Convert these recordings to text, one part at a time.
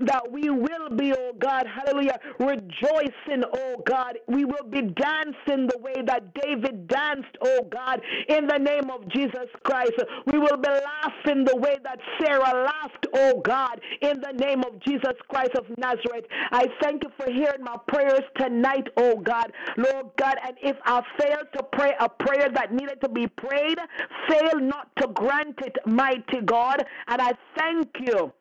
that we will be, oh God, hallelujah, rejoicing, oh God. We will be dancing the way that David danced, oh God, in the name of Jesus Christ. We will be laughing the way that Sarah laughed, oh God, in the name of Jesus Christ of Nazareth. I thank you for hearing my prayers tonight, oh God, Lord God. And if I failed to pray a prayer that needed to be prayed, fail not to grant it, mighty God. And I thank you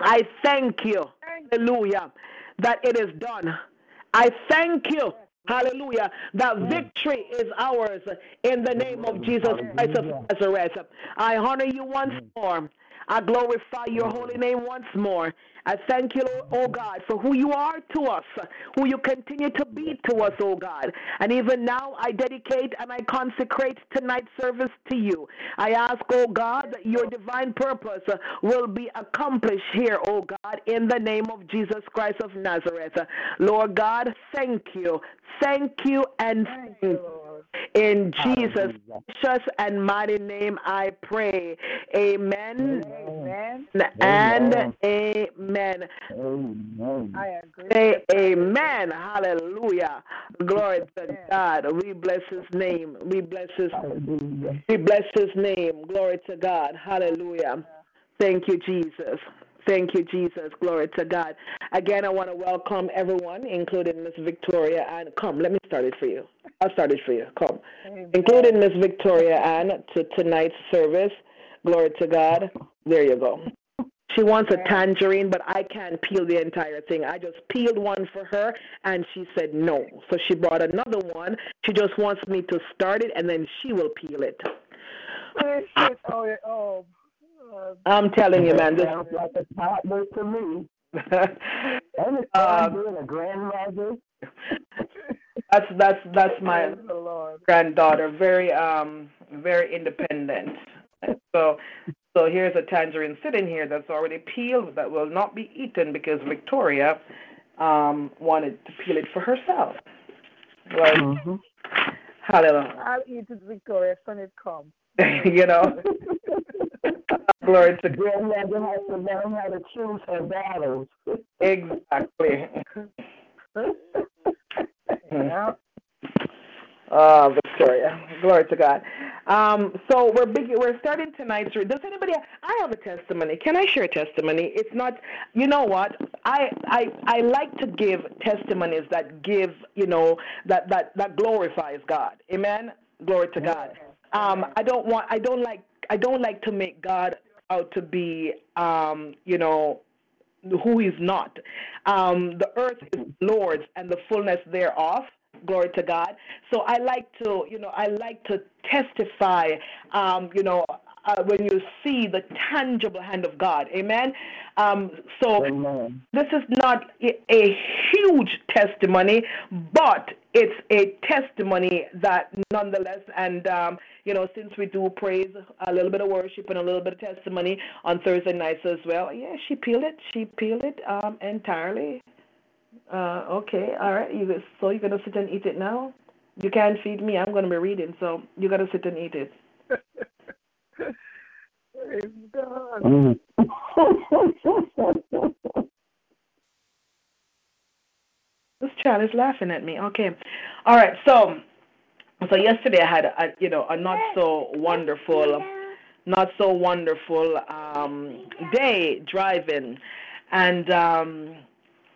I thank you, hallelujah, that it is done. I thank you, hallelujah, that victory is ours in the name of Jesus Christ of Nazareth. I honor you once more. I glorify your holy name once more. I thank you, oh God, for who you are to us, who you continue to be to us, oh God. And even now, I dedicate and I consecrate tonight's service to you. I ask, oh God, that your divine purpose will be accomplished here, oh God, in the name of Jesus Christ of Nazareth. Lord God, thank you. Thank you and thank you. In Jesus' precious and mighty name, I pray. Amen. Amen. And amen. amen. I agree. Say amen. Hallelujah. Glory to God. We bless his name. We bless his we bless his name. Glory to God. Hallelujah. Thank you, Jesus. Thank you, Jesus. Glory to God. Again, I want to welcome everyone, including Miss Victoria. And come, let me start it for you. I'll start it for you. Come. Amen. Including Miss Victoria Ann to tonight's service. Glory to God. There you go. She wants a tangerine, but I can't peel the entire thing. I just peeled one for her, and she said no. So she brought another one. She just wants me to start it, and then she will peel it. Oh, oh, I'm telling you, man. This sounds like a toddler to me. and it's uh, being a grandmother. that's that's that's my granddaughter. Very um very independent. So so here's a tangerine sitting here that's already peeled that will not be eaten because Victoria um wanted to peel it for herself. Right. Mm-hmm. Hallelujah. I'll eat it, Victoria, when it comes. you know. Glory to God. Grandmother has to learn how to choose her battles. exactly. yeah. Oh, Victoria. Glory to God. Um, so we're big, we're starting tonight's. Does anybody? I have a testimony. Can I share a testimony? It's not. You know what? I I I like to give testimonies that give you know that that that glorifies God. Amen. Glory to God. Um, I don't want. I don't like. I don't like to make God out to be, um, you know, who he's not. Um, the earth is Lord's and the fullness thereof. Glory to God. So I like to, you know, I like to testify, um, you know, uh, when you see the tangible hand of God. Amen. Um, so Amen. this is not a huge testimony, but it's a testimony that nonetheless, and um, you know, since we do praise, a little bit of worship and a little bit of testimony on Thursday nights as well. Yeah, she peeled it. She peeled it um, entirely. Uh, okay, all right. You so you're gonna sit and eat it now? You can't feed me. I'm gonna be reading, so you gotta sit and eat it. this child is laughing at me. Okay, all right. So so yesterday I had a you know a not so wonderful, not so wonderful um, day driving, and um,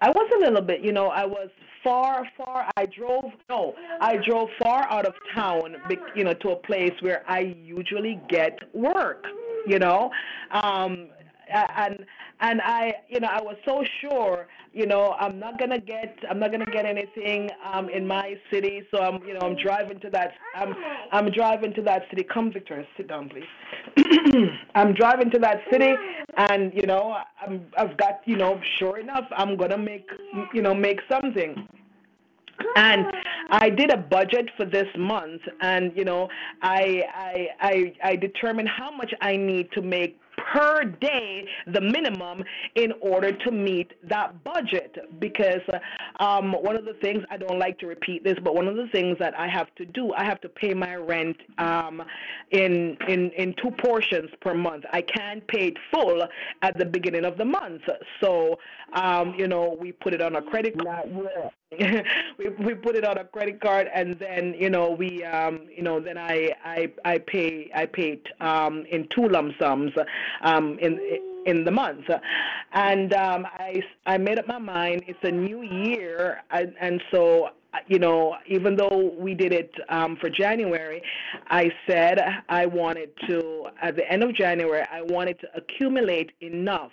I was a little bit you know I was far far I drove no I drove far out of town you know to a place where I usually get work you know um, and and I, you know, I was so sure, you know, I'm not gonna get, I'm not gonna get anything um, in my city. So I'm, you know, I'm driving to that, I'm, I'm driving to that city. Come, Victor, sit down, please. I'm driving to that city, and you know, I'm, I've got, you know, sure enough, I'm gonna make, you know, make something and I did a budget for this month, and you know, I I I, I determined how much I need to make per day, the minimum, in order to meet that budget. Because um, one of the things I don't like to repeat this, but one of the things that I have to do, I have to pay my rent um, in in in two portions per month. I can't pay it full at the beginning of the month, so um, you know we put it on a credit card. we we put it on a credit card and then you know we um you know then I I I pay I paid um in two lump sums um in in the month. And um I I made up my mind it's a new year and, and so you know, even though we did it um, for January, I said I wanted to, at the end of January, I wanted to accumulate enough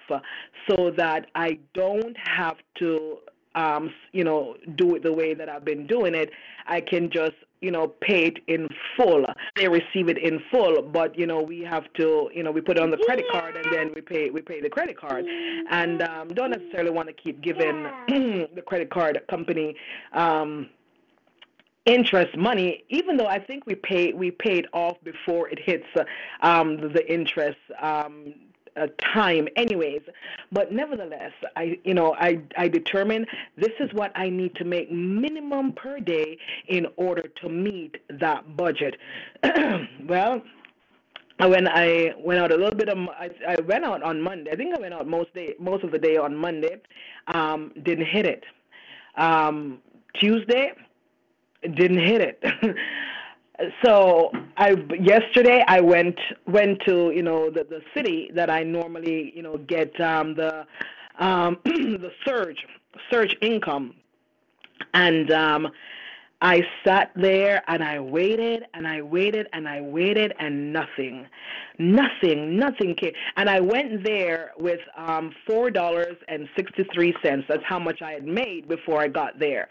so that I don't have to um, you know, do it the way that I've been doing it, I can just, you know, pay it in full. They receive it in full, but you know, we have to, you know, we put it on the credit card and then we pay we pay the credit card, and um, don't necessarily want to keep giving the credit card company. Um, interest money even though i think we pay we paid off before it hits uh, um, the interest um, uh, time anyways but nevertheless i you know i i determine this is what i need to make minimum per day in order to meet that budget well when I went out a little bit of, I, I went out on Monday. I think I went out most day, most of the day on Monday. Um, didn't hit it. Um, Tuesday, didn't hit it. so I yesterday I went went to you know the the city that I normally you know get um, the um, the surge surge income, and um, I sat there and I waited and I waited and I waited and nothing, nothing, nothing came. And I went there with um, four dollars and sixty three cents. That's how much I had made before I got there.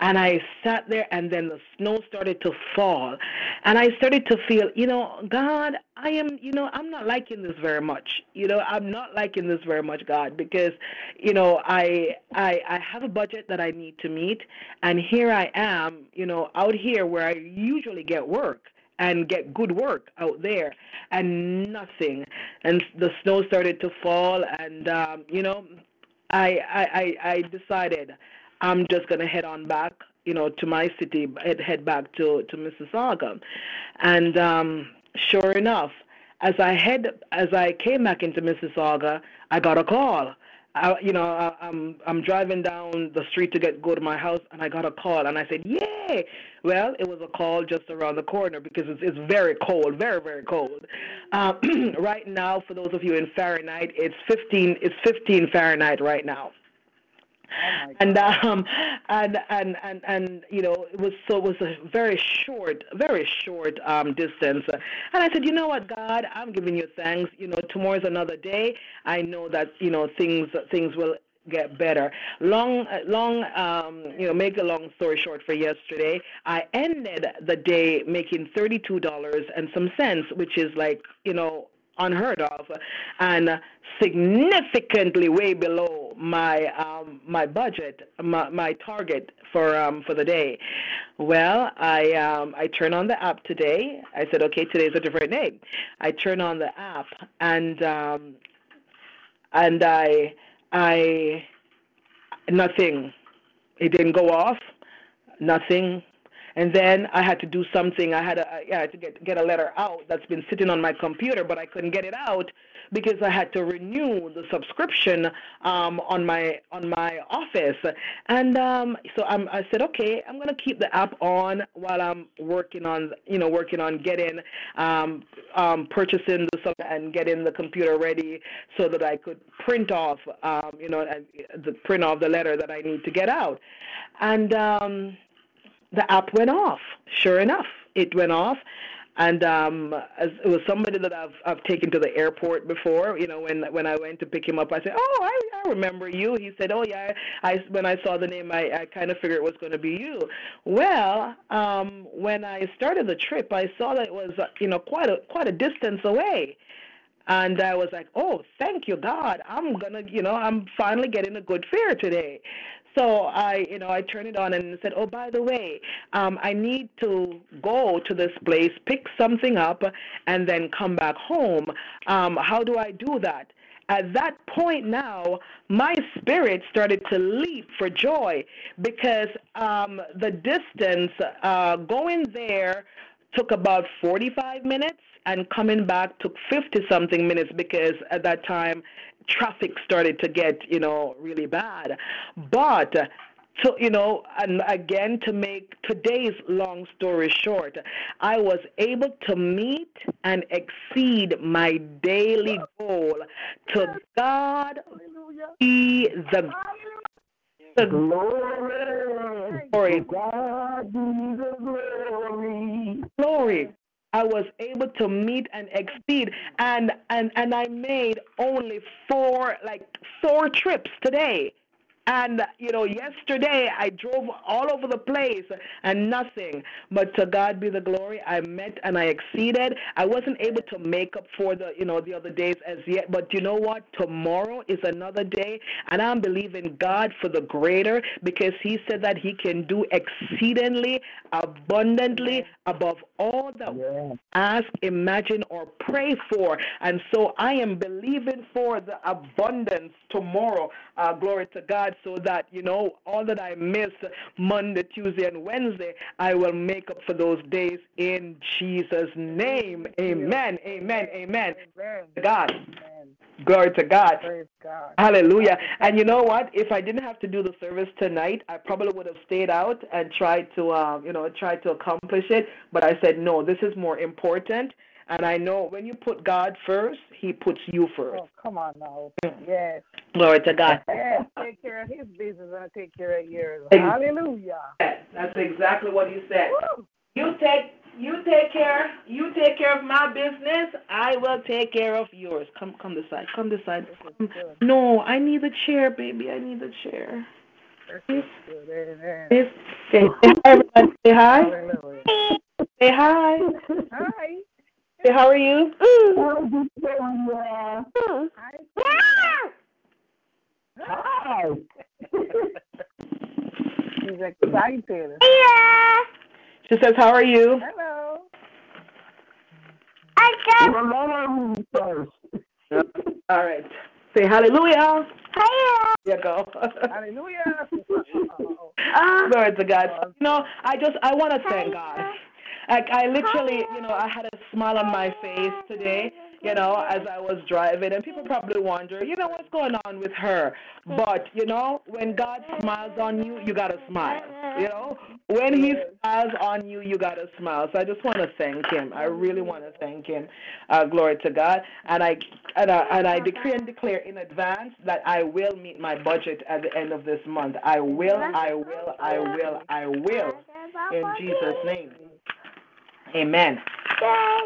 And I sat there, and then the snow started to fall. And I started to feel, you know, God, I am, you know, I'm not liking this very much. You know, I'm not liking this very much, God, because, you know, I, I, I have a budget that I need to meet, and here I am, you know, out here where I usually get work and get good work out there and nothing and the snow started to fall and um you know i i i, I decided I'm just going to head on back, you know, to my city, head, head back to, to Mississauga. And um, sure enough, as I head, as I came back into Mississauga, I got a call. I, you know, I, I'm I'm driving down the street to get go to my house, and I got a call, and I said, "Yay!" Well, it was a call just around the corner because it's, it's very cold, very very cold. Um, right now, for those of you in Fahrenheit, it's 15. It's 15 Fahrenheit right now. Oh and um and and and and you know it was so it was a very short very short um distance. And i said you know what god? I'm giving you thanks. You know tomorrow's another day. I know that you know things things will get better. Long, long, um, you know, make a long story short for yesterday, I ended the day making thirty-two dollars and some cents, which is like, you know, unheard of and significantly way below my um, my budget, my, my target for um, for the day. Well, I um, I turn on the app today. I said, okay, today's a different day. I turn on the app and um, and I I nothing. It didn't go off. Nothing and then I had to do something. I had, a, I had to get get a letter out that's been sitting on my computer, but I couldn't get it out because I had to renew the subscription um, on my on my office. And um, so I'm, I said, okay, I'm gonna keep the app on while I'm working on you know working on getting um, um, purchasing the stuff and getting the computer ready so that I could print off um, you know the print off the letter that I need to get out. And um, the app went off. Sure enough, it went off. and um, as, it was somebody that I've I've taken to the airport before. You know, when when I went to pick him up, I said, "Oh, I, I remember you." He said, "Oh yeah." I when I saw the name, I, I kind of figured it was going to be you. Well, um, when I started the trip, I saw that it was you know quite a quite a distance away. And I was like, oh, thank you, God. I'm going to, you know, I'm finally getting a good fare today. So I, you know, I turned it on and said, "Oh, by the way, um, I need to go to this place, pick something up, and then come back home. Um, how do I do that?" At that point now, my spirit started to leap for joy because um, the distance uh, going there took about 45 minutes and coming back took 50 something minutes because at that time traffic started to get, you know, really bad. But so you know and again to make today's long story short i was able to meet and exceed my daily goal to god be the the glory. glory. I was able to meet and exceed and and and I made only four like four trips today. And you know, yesterday I drove all over the place and nothing. But to God be the glory. I met and I exceeded. I wasn't able to make up for the you know the other days as yet. But you know what? Tomorrow is another day, and I'm believing God for the greater because He said that He can do exceedingly abundantly above all that Yeah. ask, imagine, or pray for. And so I am believing for the abundance tomorrow. Uh, glory to God, so that, you know, all that I miss Monday, Tuesday, and Wednesday, I will make up for those days in Jesus' name. Amen. Amen. Amen. Amen. God. Amen. Glory to God. Praise God. Hallelujah. And you know what? If I didn't have to do the service tonight, I probably would have stayed out and tried to, um, you know, try to accomplish it. But I said, no, this is more important. And I know when you put God first, He puts you first. Oh, come on now. Yes. Glory to God. Yes. Take care of his business and take care of yours. Hallelujah. That's exactly what He said. Woo. You take, you take care, you take care of my business. I will take care of yours. Come, come this side. Come this side. This. No, I need the chair, baby. I need the chair. This is good. Amen. Yes. Say say hi, everybody. Say hi. Hallelujah. Say hi. Hi. Say, how are you? How's it going, yeah? Hi. Hi. She's excited. She says, how are you? Hello. Hello, first. All right. Say hallelujah. There you go. Hallelujah. Glory to God. You know, I just I want to thank God. Like I literally, you know, I had a smile on my face today, you know, as I was driving, and people probably wonder, you know, what's going on with her. But you know, when God smiles on you, you gotta smile. You know, when He smiles on you, you gotta smile. So I just want to thank Him. I really want to thank Him. Uh, glory to God. And I and I, and I decree and declare in advance that I will meet my budget at the end of this month. I will. I will. I will. I will. In Jesus' name. Amen.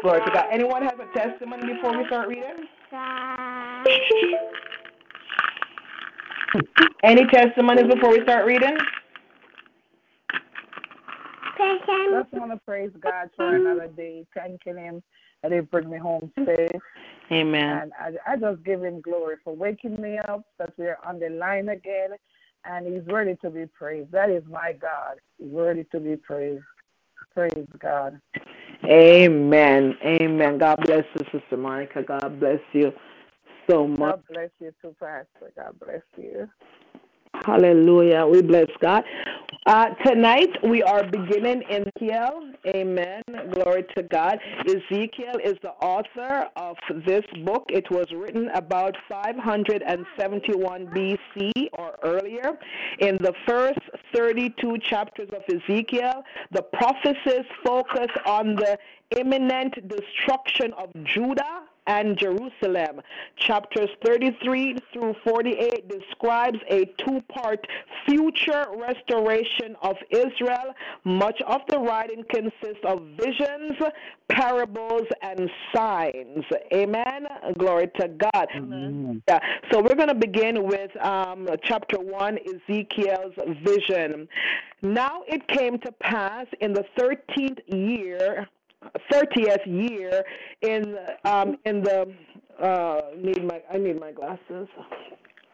Glory to God. Anyone have a testimony before we start reading? Any testimonies before we start reading? I just want to praise God for another day, thanking Him that He bring me home safe. Amen. And I, I just give Him glory for waking me up, that we are on the line again, and He's worthy to be praised. That is my God. He's worthy to be praised. Praise God. Amen. Amen. God bless you, Sister Monica. God bless you so much. God bless you too, Pastor. God bless you. Hallelujah. We bless God. Uh, tonight we are beginning in Ezekiel. Amen. Glory to God. Ezekiel is the author of this book. It was written about 571 BC or earlier. In the first 32 chapters of Ezekiel, the prophecies focus on the imminent destruction of Judah and Jerusalem. Chapters 33 through 48 describes a two part future restoration of Israel. Much of the writing consists of visions, parables, and signs. Amen. Glory to God. Amen. Yeah. So we're going to begin with um, chapter 1, Ezekiel's vision. Now it came to pass in the 13th year 30th year in um, in the uh, need my I need my glasses.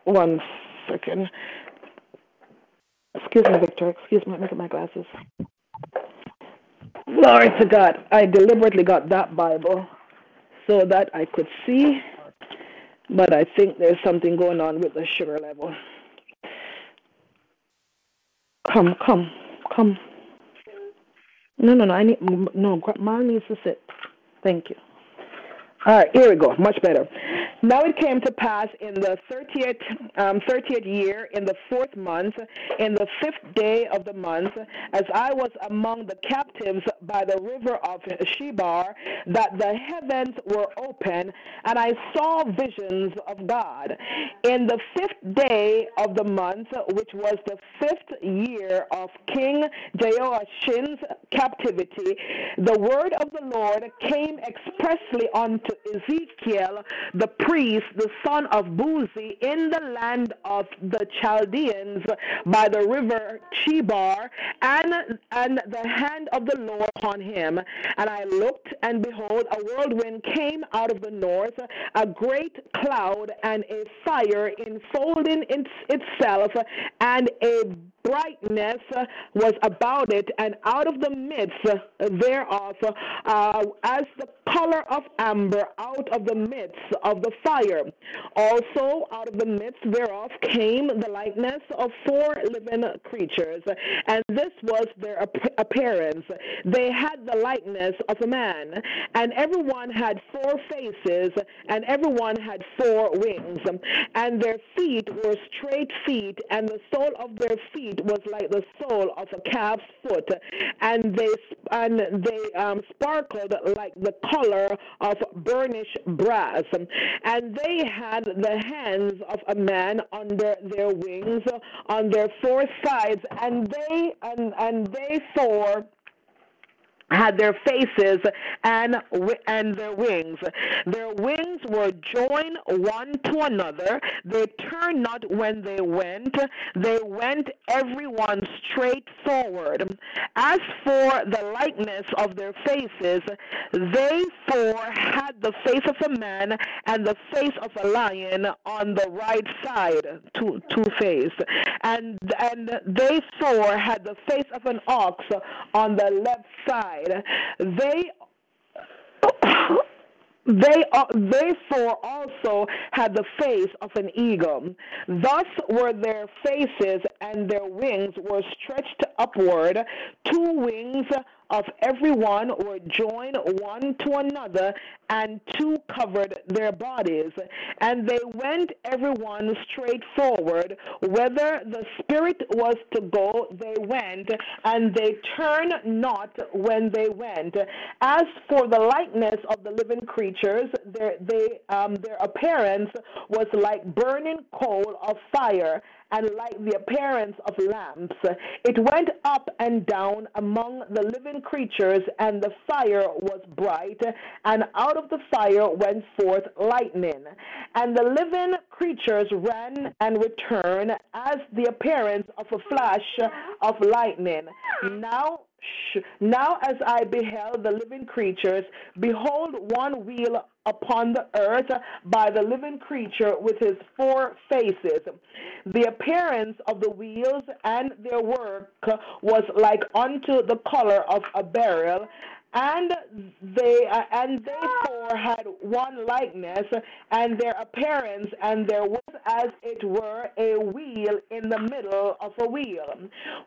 One second. Excuse me, Victor. Excuse me. Look at my glasses. Glory to God. I deliberately got that Bible so that I could see, but I think there's something going on with the sugar level. Come, come, come. No, no, no. I need no. Mom needs to sit. Thank you. All right, here we go. Much better. Now it came to pass in the 30th, um, 30th year, in the fourth month, in the fifth day of the month, as I was among the captives by the river of Chebar, that the heavens were open, and I saw visions of God. In the fifth day of the month, which was the fifth year of King Jehoiachin's captivity, the word of the Lord came expressly unto Ezekiel the priest, the son of Buzi, in the land of the Chaldeans by the river Chebar, and, and the hand of the Lord upon him. And I looked, and behold, a whirlwind came out of the north, a great cloud, and a fire enfolding itself, and a brightness was about it, and out of the midst thereof, uh, as the color of amber out of the midst of the fire. Also, out of the midst thereof came the likeness of four living creatures, and this was their appearance. They had the likeness of a man, and everyone had four faces, and everyone had four wings, and their feet were straight feet, and the sole of their feet was like the sole of a calf's foot, and they and they um, sparkled like the color of burnished brass. And they had the hands of a man under their wings on their four sides, and they and, and they four had their faces and and their wings. Their wings were joined one to another. They turned not when they went. They went every one straight forward. As for the likeness of their faces, they four had the face of a man and the face of a lion on the right side, two two face, and and they four had the face of an ox on the left side they they uh, therefore also had the face of an eagle. Thus were their faces and their wings were stretched upward, two wings of every one were joined one to another, and two covered their bodies. And they went every one straight forward. Whither the Spirit was to go, they went, and they turned not when they went. As for the likeness of the living creatures, their, they, um, their appearance was like burning coal of fire and like the appearance of lamps. It went up and down among the living creatures, and the fire was bright, and out of the fire went forth lightning. And the living creatures ran and returned as the appearance of a flash of lightning. Now now, as I beheld the living creatures, behold, one wheel upon the earth by the living creature with his four faces. The appearance of the wheels and their work was like unto the color of a beryl, and they uh, and they four had one likeness, and their appearance, and there was as it were a wheel in the middle of a wheel.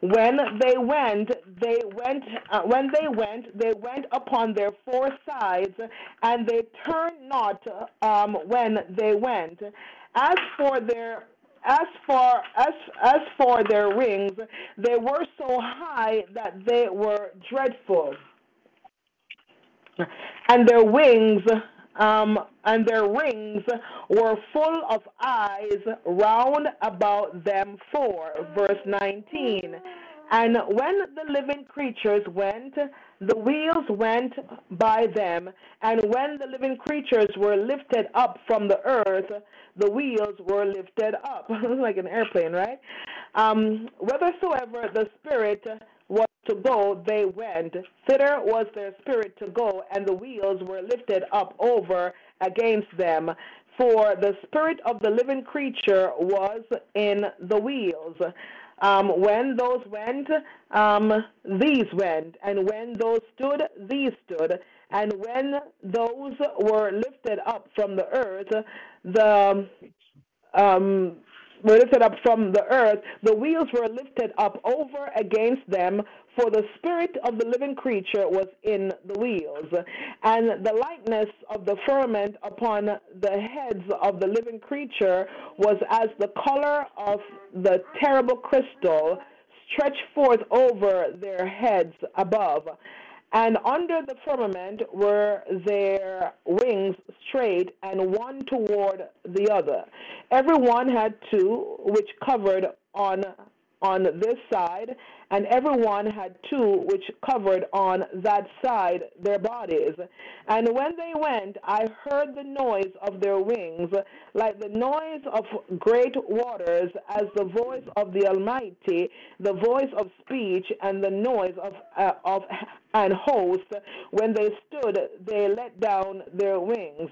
When they went, they went. Uh, when they went, they went upon their four sides, and they turned not um, when they went. As for their as for as as for their wings, they were so high that they were dreadful and their wings um, and their rings were full of eyes round about them four. Verse 19. And when the living creatures went, the wheels went by them, and when the living creatures were lifted up from the earth, the wheels were lifted up. like an airplane, right? Um, whithersoever the Spirit to go, they went. Thither was their spirit to go, and the wheels were lifted up over against them. For the spirit of the living creature was in the wheels. Um, when those went, um, these went, and when those stood, these stood, and when those were lifted up from the earth, the um, were lifted up from the earth, the wheels were lifted up over against them, for the spirit of the living creature was in the wheels. And the likeness of the firmament upon the heads of the living creature was as the color of the terrible crystal stretched forth over their heads above. And under the firmament were their wings straight, and one toward the other. Every one had two, which covered on on this side, and everyone had two which covered on that side their bodies. And when they went, I heard the noise of their wings, like the noise of great waters, as the voice of the Almighty, the voice of speech, and the noise of, uh, of an host. When they stood, they let down their wings.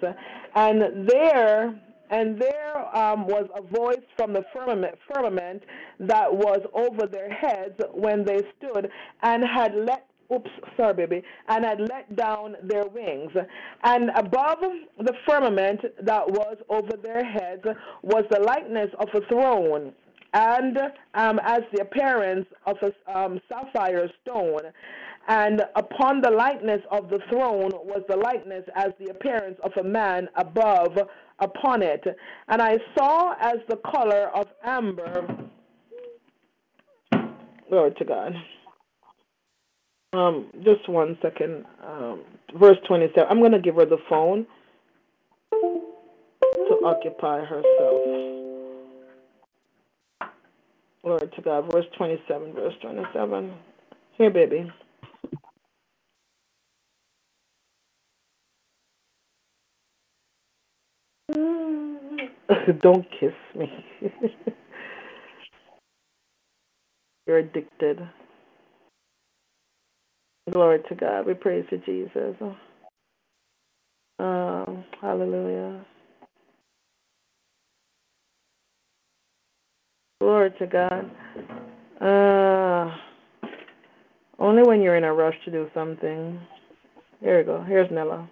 And there and there um, was a voice from the firmament, firmament that was over their heads when they stood and had let oops, sorry, baby, and had let down their wings. And above the firmament that was over their heads was the likeness of a throne, and um, as the appearance of a um, sapphire stone. And upon the likeness of the throne was the likeness as the appearance of a man above upon it. And I saw as the color of amber. Glory to God. Um, just one second. Um, verse 27. I'm going to give her the phone to occupy herself. Glory to God. Verse 27. Verse 27. Here, baby. Don't kiss me. You're addicted. Glory to God. We praise you, Jesus. Um, hallelujah. Glory to God. Uh, only when you're in a rush to do something. Here we go. Here's Nella.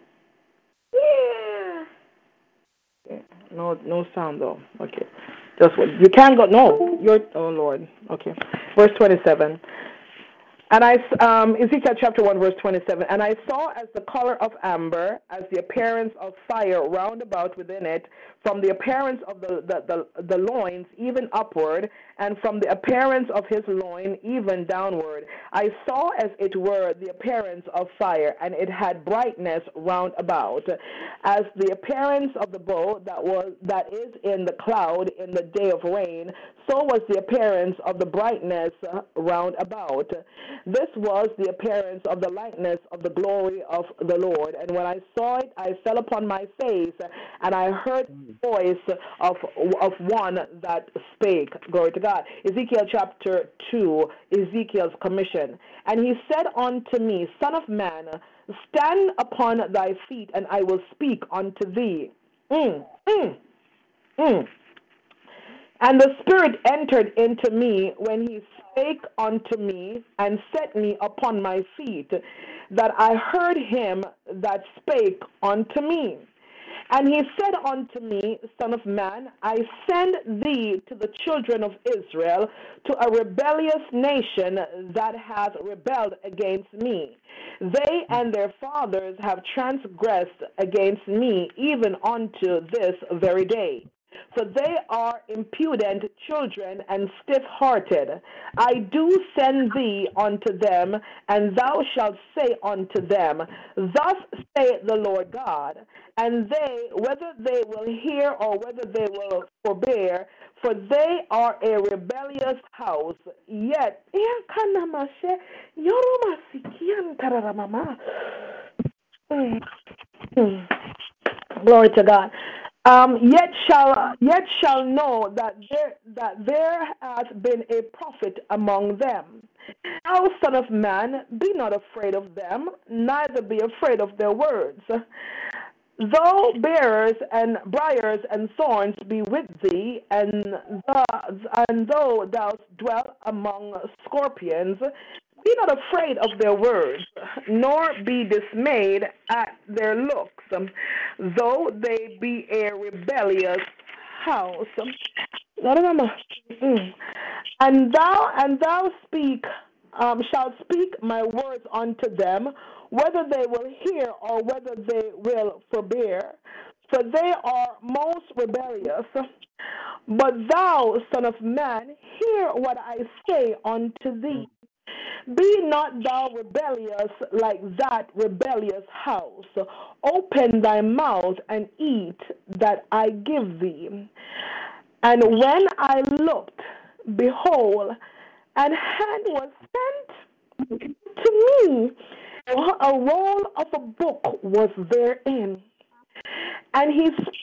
No, no sound though. Okay. Just you can't go. No, you're. Oh Lord. Okay. Verse twenty-seven. And I, um, Ezekiel chapter 1, verse 27, and I saw as the color of amber, as the appearance of fire round about within it, from the appearance of the, the, the, the loins even upward, and from the appearance of his loin even downward. I saw as it were the appearance of fire, and it had brightness round about, as the appearance of the bow that was that is in the cloud in the day of rain. So was the appearance of the brightness round about. This was the appearance of the likeness of the glory of the Lord. And when I saw it, I fell upon my face, and I heard the voice of of one that spake. Glory to God. God. Ezekiel chapter 2, Ezekiel's commission. And he said unto me, Son of man, stand upon thy feet, and I will speak unto thee. Mm, mm, mm. And the Spirit entered into me when he spake unto me and set me upon my feet, that I heard him that spake unto me. And he said unto me, Son of man, I send thee to the children of Israel, to a rebellious nation that hath rebelled against me. They and their fathers have transgressed against me, even unto this very day. For they are impudent children and stiff hearted. I do send thee unto them, and thou shalt say unto them, Thus saith the Lord God. And they, whether they will hear or whether they will forbear, for they are a rebellious house. Yet, hmm. Hmm. glory to God. Um, yet shall yet shall know that there that there has been a prophet among them. Thou son of man, be not afraid of them, neither be afraid of their words. Though bears and briars and thorns be with thee, and, the, and though thou dwell among scorpions, be not afraid of their words, nor be dismayed at their looks, though they be a rebellious house. Mm. And thou and thou speak um, shalt speak my words unto them, whether they will hear or whether they will forbear. For they are most rebellious. But thou, Son of Man, hear what I say unto thee. Be not thou rebellious like that rebellious house. Open thy mouth and eat that I give thee. And when I looked, behold, an hand was sent to me. A roll of a book was therein. And he spread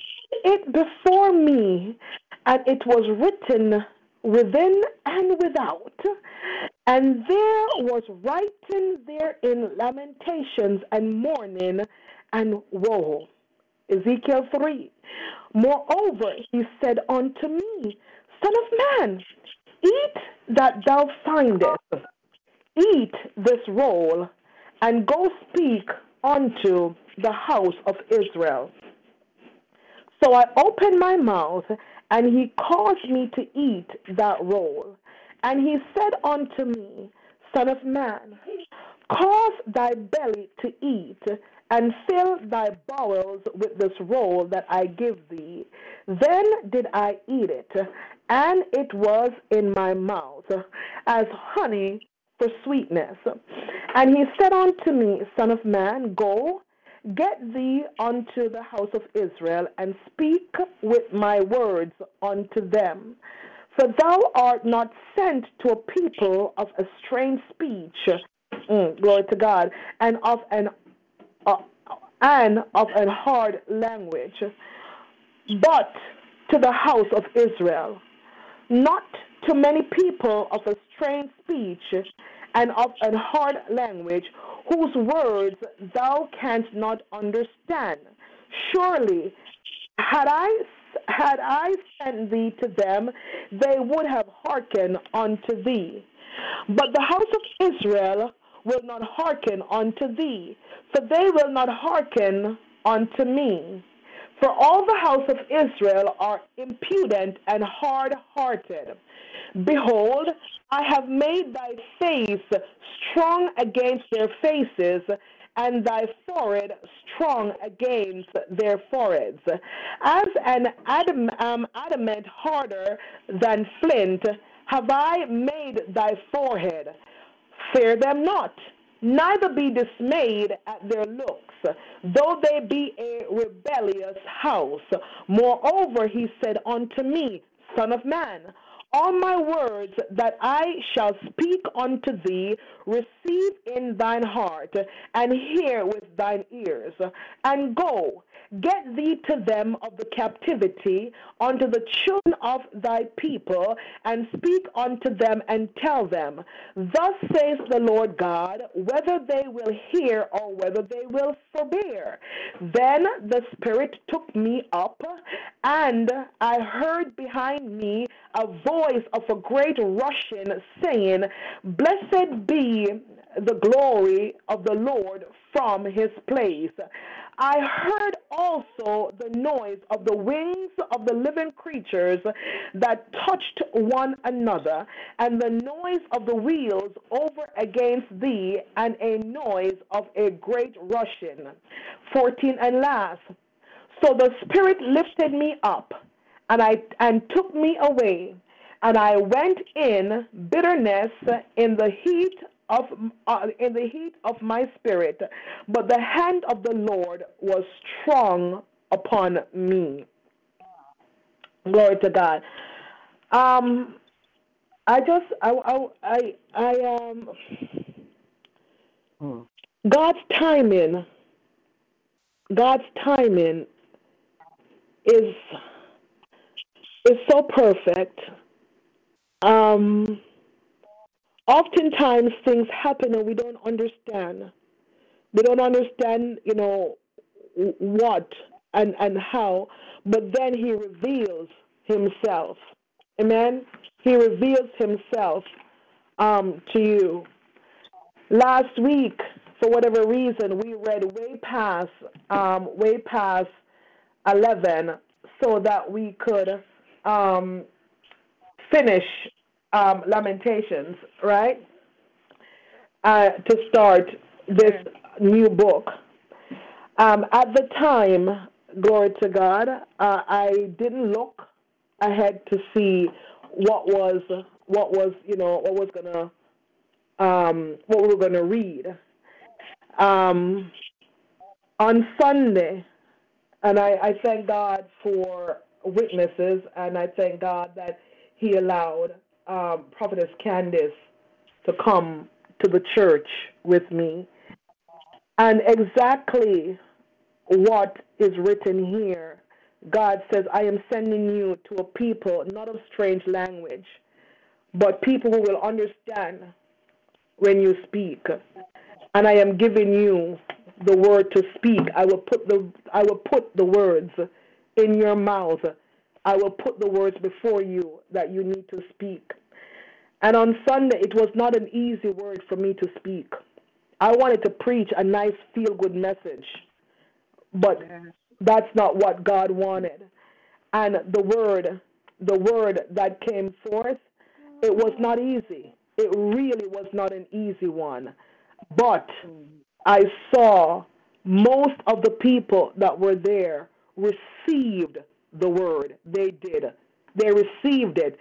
it before me, and it was written within and without. And there was writing therein lamentations and mourning and woe. Ezekiel 3. Moreover, he said unto me, Son of man, eat that thou findest, eat this roll, and go speak unto the house of Israel. So I opened my mouth, and he caused me to eat that roll. And he said unto me, Son of man, cause thy belly to eat, and fill thy bowels with this roll that I give thee. Then did I eat it, and it was in my mouth as honey for sweetness. And he said unto me, Son of man, go, get thee unto the house of Israel, and speak with my words unto them. For thou art not sent to a people of a strange speech, mm, glory to God, and of an uh, and of a hard language, but to the house of Israel, not to many people of a strange speech and of an hard language, whose words thou canst not understand. Surely, had I had I sent thee to them, they would have hearkened unto thee. But the house of Israel will not hearken unto thee, for they will not hearken unto me. For all the house of Israel are impudent and hard hearted. Behold, I have made thy face strong against their faces, and thy forehead strong against their foreheads. As an adam, um, adamant harder than flint, have I made thy forehead. Fear them not, neither be dismayed at their looks, though they be a rebellious house. Moreover, he said unto me, Son of man, all my words that I shall speak unto thee, receive in thine heart, and hear with thine ears, and go Get thee to them of the captivity unto the children of thy people, and speak unto them and tell them, Thus saith the Lord God, whether they will hear or whether they will forbear. Then the Spirit took me up, and I heard behind me a voice of a great rushing, saying, Blessed be the glory of the Lord from his place. I heard also the noise of the wings of the living creatures that touched one another, and the noise of the wheels over against thee, and a noise of a great rushing. 14 and last. So the Spirit lifted me up and I and took me away, and I went in bitterness in the heat of uh, in the heat of my spirit, but the hand of the Lord was strong upon me. Glory to God. Um, I just I I I, I um hmm. God's timing God's timing is is so perfect. Um, oftentimes things happen and we don't understand. We don't understand, you know, what and and how, but then he reveals himself. Amen. He reveals himself um, to you. Last week, for whatever reason, we read way past, um, way past 11 so that we could um, finish um, Lamentations, right? Uh, to start this new book. Um, at the time, glory to God, uh, I didn't look ahead to see what was what was you know what was gonna um, what we were gonna read. Um, on Sunday, and I, I thank God for witnesses, and I thank God that He allowed um, Prophetess Candace to come to the church with me. And exactly what is written here God says, I am sending you to a people not of strange language, but people who will understand when you speak. And I am giving you the word to speak. I will put the I will put the words in your mouth. I will put the words before you that you need to speak. And on Sunday it was not an easy word for me to speak. I wanted to preach a nice feel good message. But that's not what God wanted. And the word, the word that came forth, it was not easy. It really was not an easy one. But I saw most of the people that were there received the word. They did. They received it.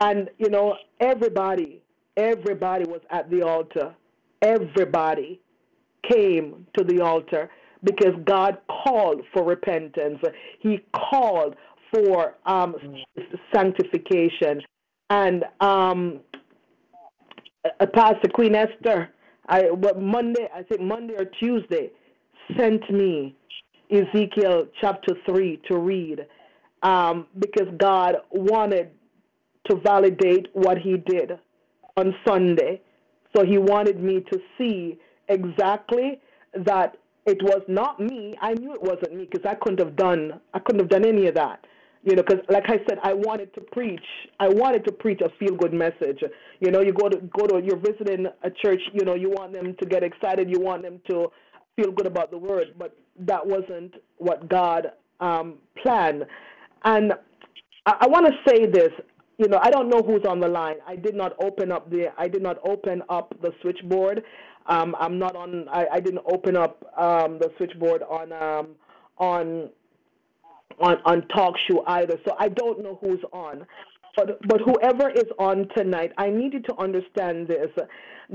And, you know, everybody, everybody was at the altar. Everybody came to the altar because God called for repentance. He called for um, sanctification. And um, uh, Pastor Queen Esther, I what Monday, I think Monday or Tuesday, sent me Ezekiel chapter three to read, um, because God wanted to validate what He did on Sunday. So He wanted me to see exactly that it was not me. I knew it wasn't me because I couldn't have done I couldn't have done any of that. You know, because like I said, I wanted to preach. I wanted to preach a feel good message. You know, you go to go to you're visiting a church. You know, you want them to get excited. You want them to feel good about the word. But that wasn't what God um, planned. And I, I want to say this. You know, I don't know who's on the line. I did not open up the I did not open up the switchboard. Um, I'm not on. I, I didn't open up um, the switchboard on um, on on on talk show either. So I don't know who's on. But but whoever is on tonight, I need you to understand this.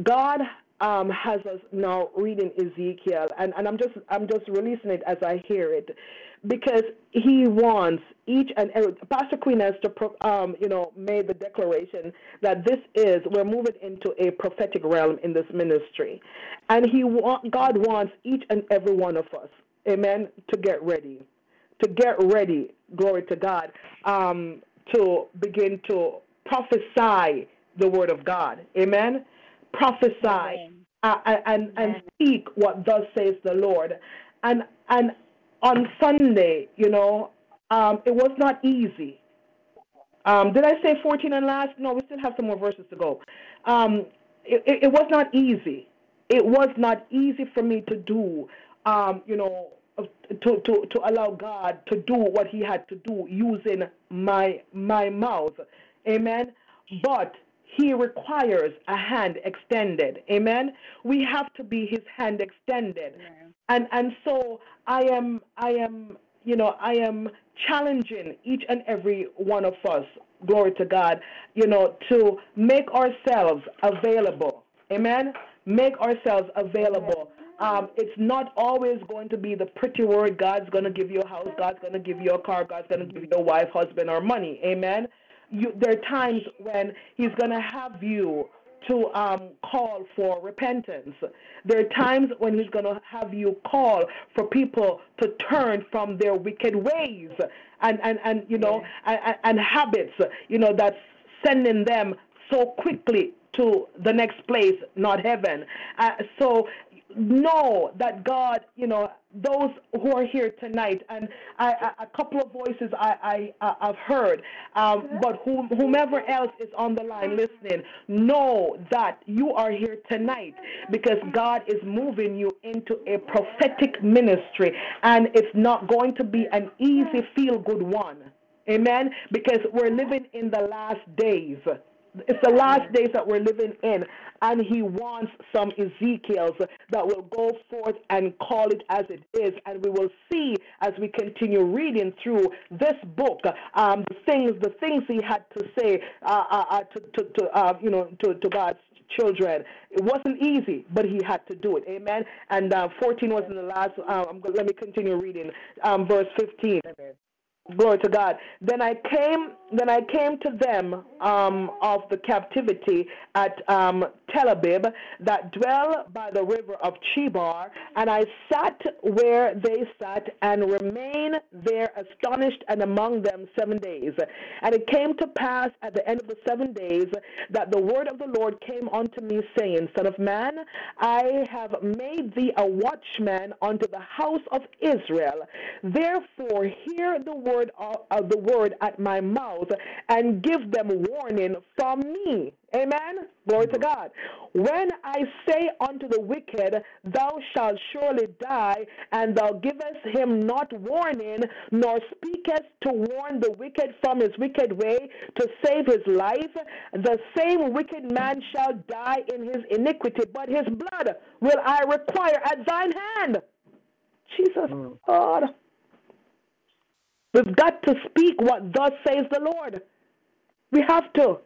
God um, has us now reading Ezekiel, and, and I'm just I'm just releasing it as I hear it because he wants each and every pastor queen esther um, you know made the declaration that this is we're moving into a prophetic realm in this ministry. And he want god wants each and every one of us amen to get ready to get ready glory to god um, to begin to prophesy the word of god amen? Prophesy. Uh, and and speak what thus says the lord. And and on Sunday, you know, um, it was not easy. Um, did I say 14 and last? No, we still have some more verses to go. Um, it, it, it, was not easy. It was not easy for me to do, um, you know, to, to, to allow God to do what He had to do using my my mouth. Amen. But he requires a hand extended. Amen. We have to be his hand extended. And and so I am I am you know, I am challenging each and every one of us, glory to God, you know, to make ourselves available. Amen? Make ourselves available. Um, it's not always going to be the pretty word God's going to give you a house, God's going to give you a car, God's going to give you a wife, husband, or money. Amen? You, there are times when He's going to have you to um, call for repentance. There are times when He's going to have you call for people to turn from their wicked ways and, and, and you know, and, and habits, you know, that's sending them so quickly to the next place, not heaven. Uh, so know that God, you know, those who are here tonight, and I, I, a couple of voices I, I, I've heard, um, but whom, whomever else is on the line listening, know that you are here tonight because God is moving you into a prophetic ministry, and it's not going to be an easy, feel good one. Amen? Because we're living in the last days. It's the last days that we're living in, and he wants some Ezekiels that will go forth and call it as it is. And we will see as we continue reading through this book um, the things the things he had to say uh, uh, uh to, to, to uh, you know to, to God's children. It wasn't easy, but he had to do it. Amen. And uh, 14 was in the last. Um, let me continue reading. Um, verse 15. Amen. Glory to God. Then I came. Then I came to them um, of the captivity at um, Tel Abib that dwell by the river of Chebar, and I sat where they sat and remained there astonished and among them seven days. And it came to pass at the end of the seven days that the word of the Lord came unto me, saying, Son of man, I have made thee a watchman unto the house of Israel. Therefore, hear the word word of the word at my mouth and give them warning from me. Amen. Glory to God. When I say unto the wicked, Thou shalt surely die, and thou givest him not warning, nor speakest to warn the wicked from his wicked way to save his life, the same wicked man shall die in his iniquity, but his blood will I require at thine hand. Jesus, mm. God. We've got to speak what thus says the Lord. We have to.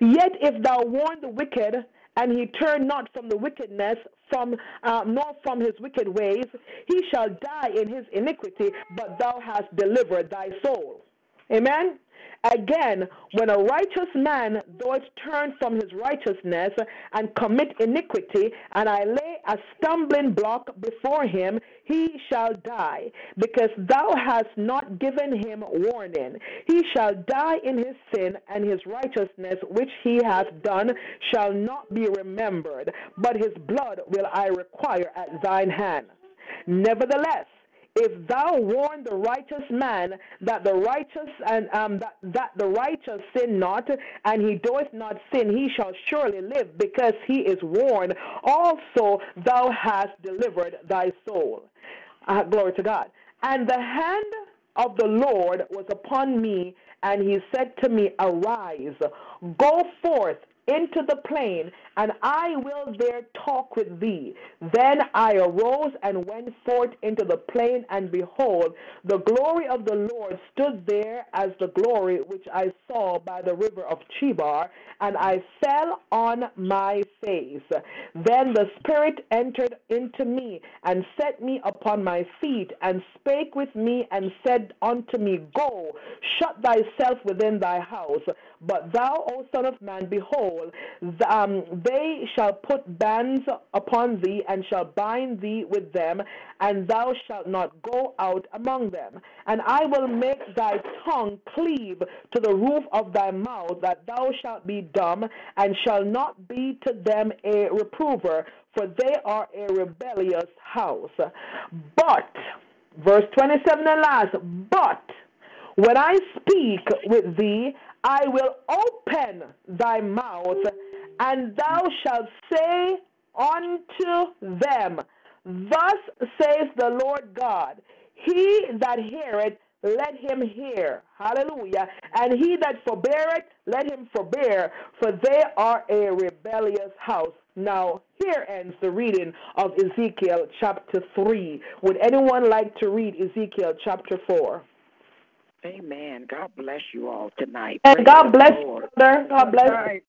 Yet if thou warn the wicked, and he turn not from the wickedness, from uh, nor from his wicked ways, he shall die in his iniquity, but thou hast delivered thy soul. Amen. Again, when a righteous man doth turn from his righteousness and commit iniquity, and I a stumbling block before him, he shall die, because thou hast not given him warning. He shall die in his sin, and his righteousness which he hath done shall not be remembered, but his blood will I require at thine hand. Nevertheless, if thou warn the righteous man that the righteous and um, that, that the righteous sin not, and he doeth not sin, he shall surely live, because he is warned. Also thou hast delivered thy soul. Uh, glory to God. And the hand of the Lord was upon me, and he said to me, Arise, go forth into the plain, and I will there talk with thee. Then I arose and went forth into the plain, and behold, the glory of the Lord stood there as the glory which I saw by the river of Chebar, and I fell on my face. Then the Spirit entered into me, and set me upon my feet, and spake with me, and said unto me, Go, shut thyself within thy house. But thou, O Son of Man, behold, um, they shall put bands upon thee, and shall bind thee with them, and thou shalt not go out among them. And I will make thy tongue cleave to the roof of thy mouth, that thou shalt be dumb, and shall not be to them a reprover, for they are a rebellious house. But, verse 27 and last, but when I speak with thee, I will open thy mouth, and thou shalt say unto them, Thus saith the Lord God, He that heareth let him hear. Hallelujah. And he that forbeareth, let him forbear, for they are a rebellious house. Now, here ends the reading of Ezekiel chapter 3. Would anyone like to read Ezekiel chapter 4? Amen. God bless you all tonight. And Praise God bless you, brother. God bless you.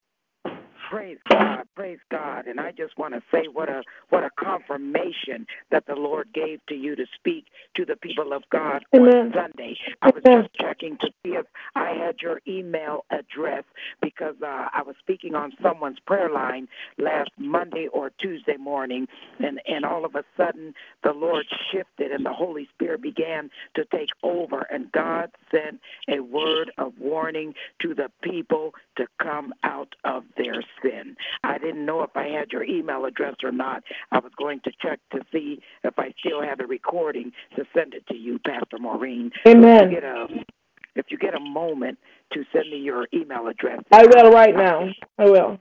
Praise God, praise God. And I just want to say what a what a confirmation that the Lord gave to you to speak to the people of God Amen. on Sunday. I was Amen. just checking to see if I had your email address because uh, I was speaking on someone's prayer line last Monday or Tuesday morning, and and all of a sudden the Lord shifted and the Holy Spirit began to take over, and God sent a word of warning to the people to come out of their sin. I didn't know if I had your email address or not. I was going to check to see if I still have a recording to send it to you, Pastor Maureen. Amen. If you get a, if you get a moment to send me your email address. I will right now. I will.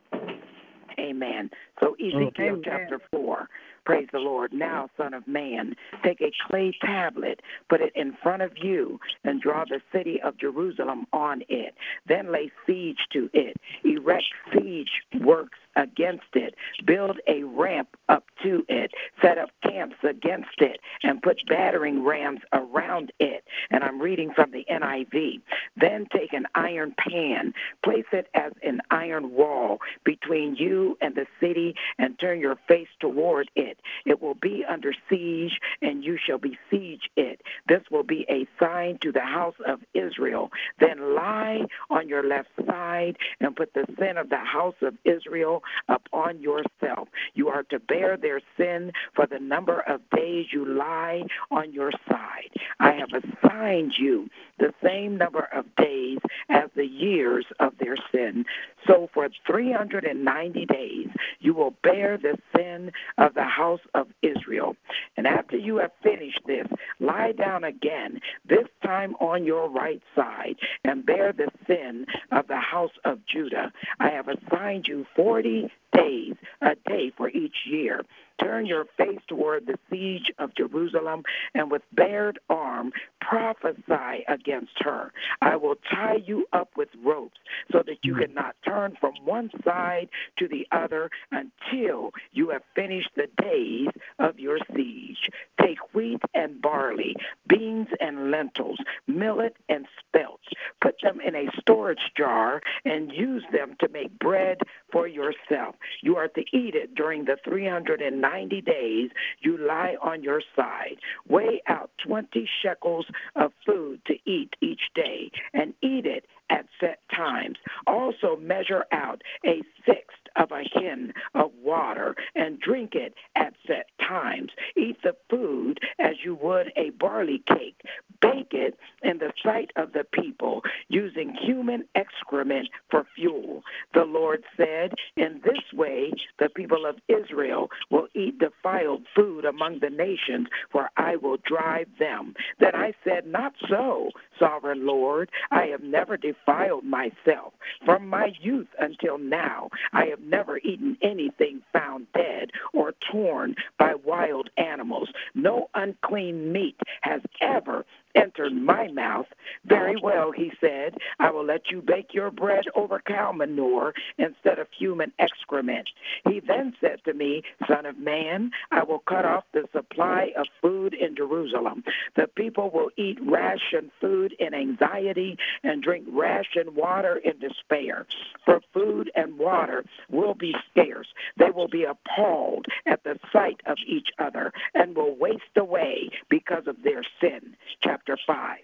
Amen. So mm. Ezekiel Amen. chapter 4. Praise the Lord. Now, Son of Man, take a clay tablet, put it in front of you, and draw the city of Jerusalem on it. Then lay siege to it. Erect siege works against it. Build a ramp up to it. Set up camps against it, and put battering rams around it. And I'm reading from the NIV. Then take an iron pan, place it as an iron wall between you and the city, and turn your face toward it. It will be under siege, and you shall besiege it. This will be a sign to the house of Israel. Then lie on your left side and put the sin of the house of Israel upon yourself. You are to bear their sin for the number of days you lie on your side. I have assigned you the same number of days as the years of their sin. So for 390 days you will bear the sin of the house of Israel. And after you have finished this, lie down again, this time on your right side, and bear the sin of the house of Judah. I have assigned you 40 days, a day for each year. Turn your face toward the siege of Jerusalem, and with bared arm prophesy against her. I will tie you up with ropes so that you hmm. cannot turn from one side to the other until you have finished the days of your siege. Take wheat and barley, beans and lentils, millet and spelt. Put them in a storage jar and use them to make bread for yourself. You are to eat it during the 390 days you lie on your side. Weigh out 20 shekels of food to eat each day and eat it at set times. Also, measure out a sixth of a hin of water and drink it at set times. Eat the food as you would a barley cake. Bake it in the sight of the people, using human excrement for fuel. The Lord said, In this way, the people of Israel will eat defiled food among the nations, for I will drive them. Then I said, Not so, sovereign Lord. I have never defiled myself. From my youth until now, I have never eaten anything found dead or torn by wild animals. No unclean meat has ever entered my mouth. Very well, he said, I will let you bake your bread over cow manure instead of human excrement. He then said to me, Son of man, I will cut off the supply of food in Jerusalem. The people will eat ration food in anxiety and drink ration water in despair. For food and water will be scarce. They will be appalled at the sight of each other and will waste away because of their sin. Chapter 5.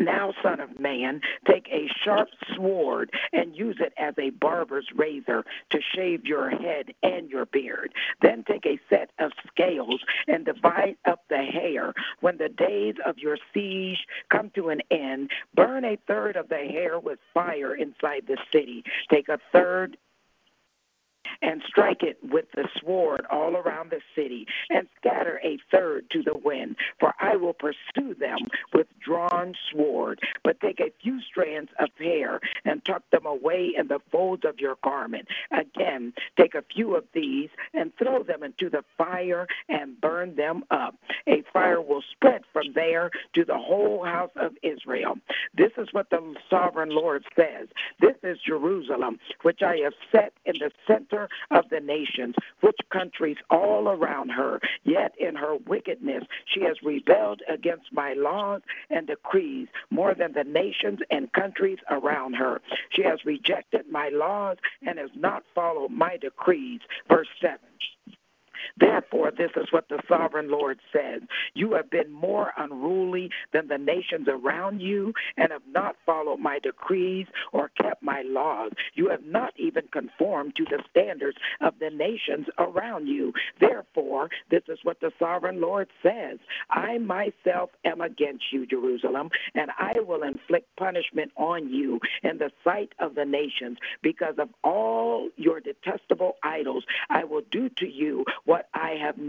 Now, Son of Man, take a sharp sword and use it as a barber's razor to shave your head and your beard. Then take a set of scales and divide up the hair. When the days of your siege come to an end, burn a third of the hair with fire inside the city. Take a third and strike it with the sword all around the city, and scatter a third to the wind. For I will pursue them with drawn sword. But take a few strands of hair and tuck them away in the folds of your garment. Again, take a few of these and throw them into the fire and burn them up. A fire will spread from there to the whole house of Israel. This is what the sovereign Lord says. This is Jerusalem, which I have set in the center of the nations, which countries all around her. Yet in her wickedness she has rebelled against my laws and decrees more than the nations and countries around her. She has rejected my laws and has not followed my decrees. Verse 7. Therefore, this is what the sovereign Lord says You have been more unruly than the nations around you and have not followed my decrees or kept my laws. You have not even conformed to the standards of the nations around you. Therefore, this is what the sovereign Lord says I myself am against you, Jerusalem, and I will inflict punishment on you in the sight of the nations because of all your detestable idols. I will do to you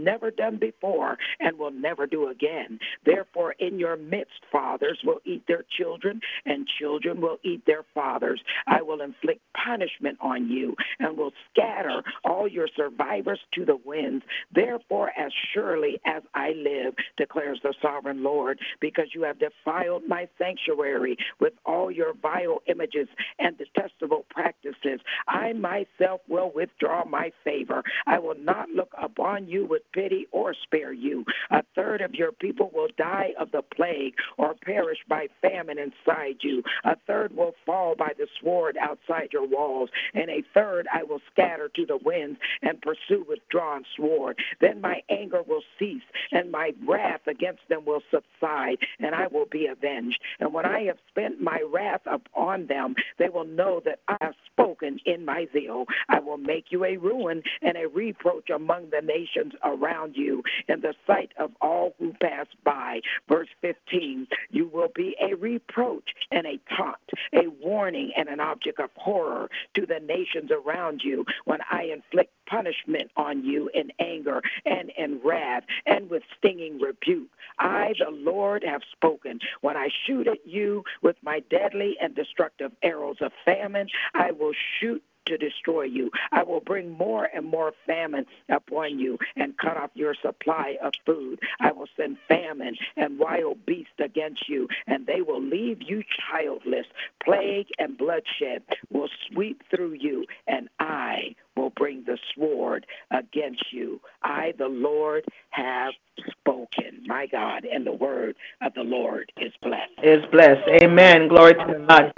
never done before and will never do again. Therefore, in your midst, fathers will eat their children, and children will eat their fathers. I will inflict punishment on you and will scatter all your survivors to the winds. Therefore, as surely as I live, declares the sovereign Lord, because you have defiled my sanctuary with all your vile images and detestable practices, I myself will withdraw my favor. I will not look upon you with pity or spare you. A third of your people will die of the plague or perish by famine inside you. A third will fall by the sword outside your walls, and a third I will scatter to the winds and pursue with drawn sword. Then my anger will cease, and my wrath against them will subside, and I will be avenged. And when I have spent my wrath upon them, they will know that I have spoken in my zeal. I will make you a ruin and a reproach among the nations around you in the sight of all who pass by. Verse 15 You will be a reproach and a taunt, a warning and an object of horror to the nations around you when I inflict punishment on you in anger and in wrath and with stinging rebuke. I, the Lord, have spoken. When I shoot at you with my deadly and destructive arrows of famine, I will shoot to destroy you. I will bring more and more famine upon you and cut off your supply of food. I will send famine and wild beasts against you, and they will leave you childless. Plague and bloodshed will sweep through you, and I will bring the sword against you. I, the Lord, have spoken. My God, and the word of the Lord is blessed. Is blessed. Amen. Glory to God.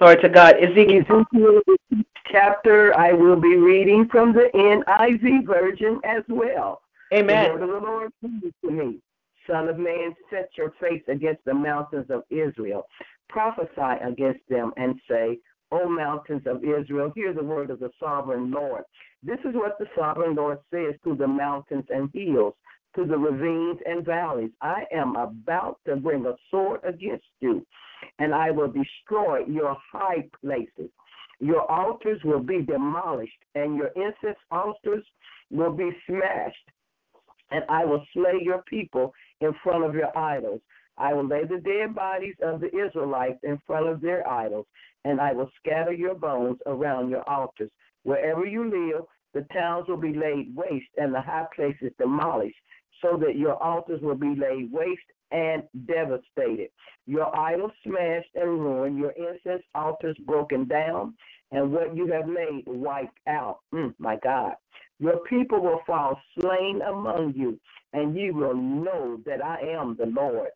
Glory to God. Ezekiel chapter I will be reading from the NIV version as well. Amen. The word of the Lord to me. Son of man, set your face against the mountains of Israel. Prophesy against them and say, O mountains of Israel, hear the word of the sovereign Lord. This is what the sovereign Lord says to the mountains and hills, to the ravines and valleys. I am about to bring a sword against you, and I will destroy your high places. Your altars will be demolished, and your incense altars will be smashed. And I will slay your people in front of your idols. I will lay the dead bodies of the Israelites in front of their idols, and I will scatter your bones around your altars. Wherever you live, the towns will be laid waste and the high places demolished, so that your altars will be laid waste and devastated. Your idols smashed and ruined, your incense altars broken down, and what you have made wiped out. Mm, my God. Your people will fall slain among you, and you will know that I am the Lord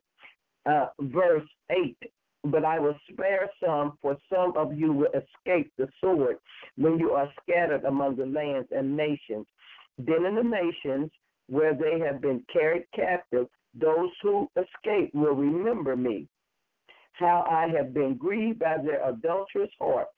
uh, verse 8 but I will spare some, for some of you will escape the sword when you are scattered among the lands and nations. Then in the nations where they have been carried captive, those who escape will remember me, how I have been grieved by their adulterous hearts,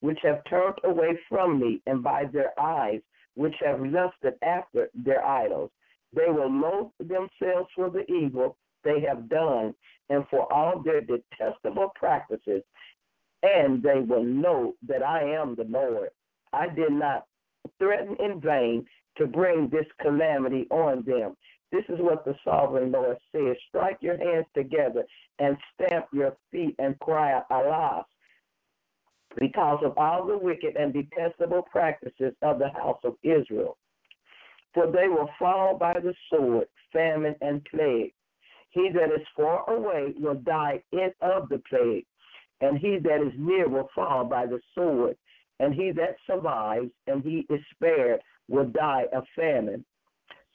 which have turned away from me, and by their eyes, which have lusted after their idols. They will loathe themselves for the evil they have done and for all their detestable practices, and they will know that I am the Lord. I did not threaten in vain to bring this calamity on them. This is what the sovereign Lord says. Strike your hands together and stamp your feet and cry out, Alas, because of all the wicked and detestable practices of the house of Israel. For they will fall by the sword, famine, and plague. He that is far away will die in of the plague, and he that is near will fall by the sword, and he that survives and he is spared will die of famine.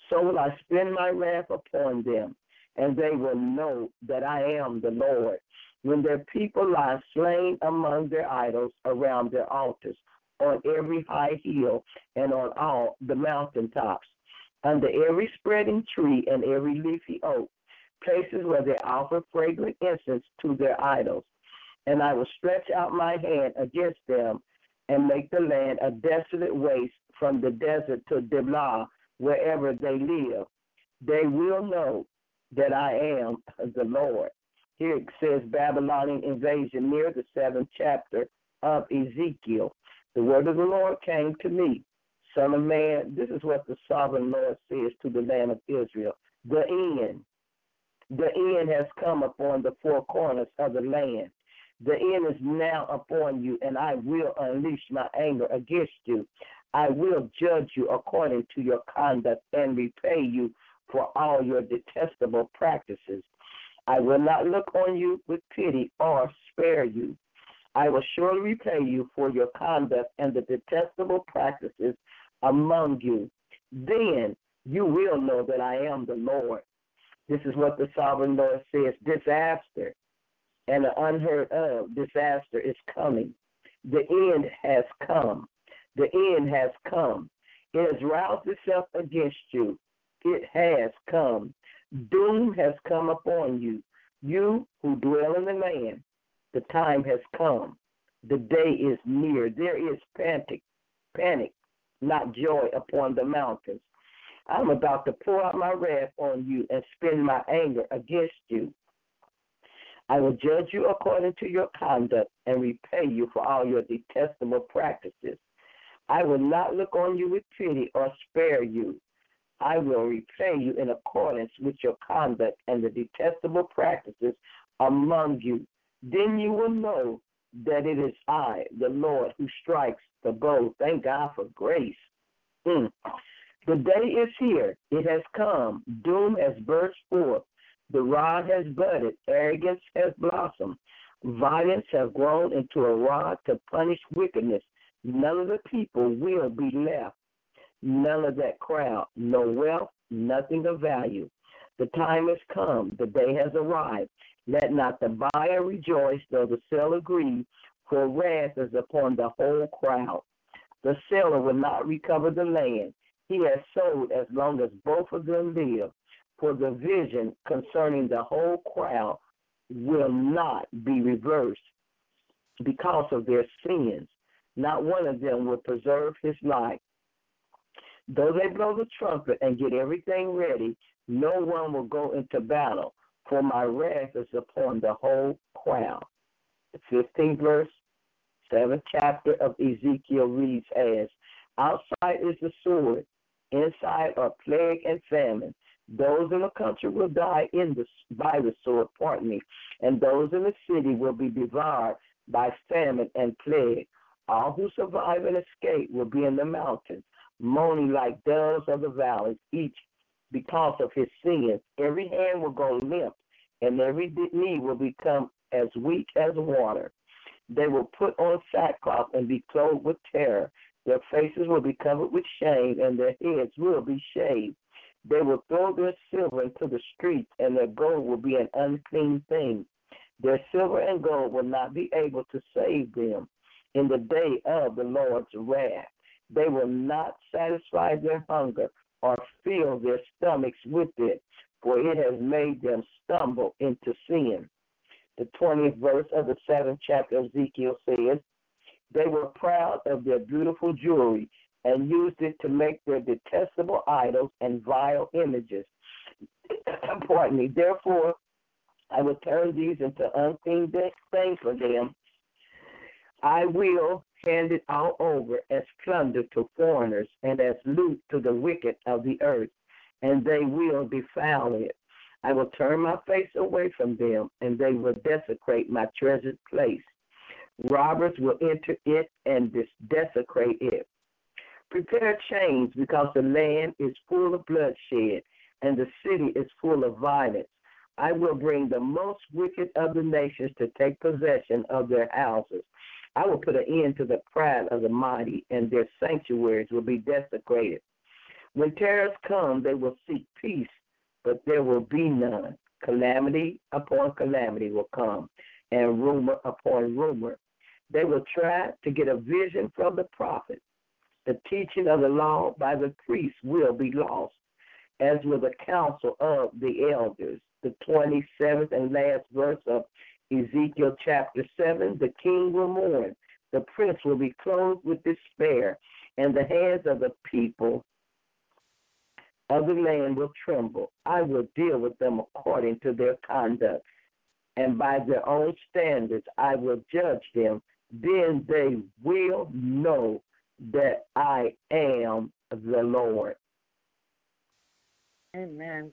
So will I spend my wrath upon them, and they will know that I am the Lord. When their people lie slain among their idols around their altars, on every high hill and on all the mountain tops, under every spreading tree and every leafy oak, places where they offer fragrant incense to their idols. And I will stretch out my hand against them and make the land a desolate waste from the desert to Diblah, wherever they live. They will know that I am the Lord. Here it says Babylonian invasion near the seventh chapter of Ezekiel. The word of the Lord came to me. Son of man, this is what the sovereign Lord says to the land of Israel. The end. The end has come upon the four corners of the land. The end is now upon you, and I will unleash my anger against you. I will judge you according to your conduct and repay you for all your detestable practices. I will not look on you with pity or spare you. I will surely repay you for your conduct and the detestable practices among you. Then you will know that I am the Lord. This is what the sovereign Lord says disaster and an unheard of disaster is coming. The end has come. The end has come. It has roused itself against you. It has come. Doom has come upon you. You who dwell in the land, the time has come. The day is near. There is panic, panic, not joy upon the mountains. I'm about to pour out my wrath on you and spend my anger against you. I will judge you according to your conduct and repay you for all your detestable practices. I will not look on you with pity or spare you. I will repay you in accordance with your conduct and the detestable practices among you. Then you will know that it is I, the Lord, who strikes the bow. Thank God for grace. Mm. The day is here. It has come. Doom has burst forth. The rod has budded. Arrogance has blossomed. Violence has grown into a rod to punish wickedness. None of the people will be left. None of that crowd. No wealth, nothing of value. The time has come. The day has arrived. Let not the buyer rejoice, though the seller grieve, for wrath is upon the whole crowd. The seller will not recover the land. He has sold as long as both of them live. For the vision concerning the whole crowd will not be reversed because of their sins. Not one of them will preserve his life. Though they blow the trumpet and get everything ready, no one will go into battle, for my wrath is upon the whole crowd. The 15th verse, 7th chapter of Ezekiel reads as Outside is the sword, inside are plague and famine. Those in the country will die in the, by the sword, pardon me, and those in the city will be devoured by famine and plague. All who survive and escape will be in the mountains moaning like doves of the valleys, each because of his sins. Every hand will go limp, and every knee will become as weak as water. They will put on sackcloth and be clothed with terror. Their faces will be covered with shame, and their heads will be shaved. They will throw their silver into the streets, and their gold will be an unclean thing. Their silver and gold will not be able to save them in the day of the Lord's wrath. They will not satisfy their hunger or fill their stomachs with it, for it has made them stumble into sin. The 20th verse of the seventh chapter of Ezekiel says, They were proud of their beautiful jewelry and used it to make their detestable idols and vile images. Pardon me. Therefore, I will turn these into unclean things for them. I will hand it all over as plunder to foreigners and as loot to the wicked of the earth, and they will defile it. I will turn my face away from them, and they will desecrate my treasured place. Robbers will enter it and desecrate it. Prepare chains because the land is full of bloodshed, and the city is full of violence. I will bring the most wicked of the nations to take possession of their houses. I will put an end to the pride of the mighty, and their sanctuaries will be desecrated. When terrors come, they will seek peace, but there will be none. Calamity upon calamity will come, and rumor upon rumor. They will try to get a vision from the prophet. The teaching of the law by the priest will be lost, as will the counsel of the elders the 27th and last verse of Ezekiel chapter 7, the king will mourn, the prince will be clothed with despair, and the hands of the people of the land will tremble. I will deal with them according to their conduct, and by their own standards I will judge them. Then they will know that I am the Lord. Amen.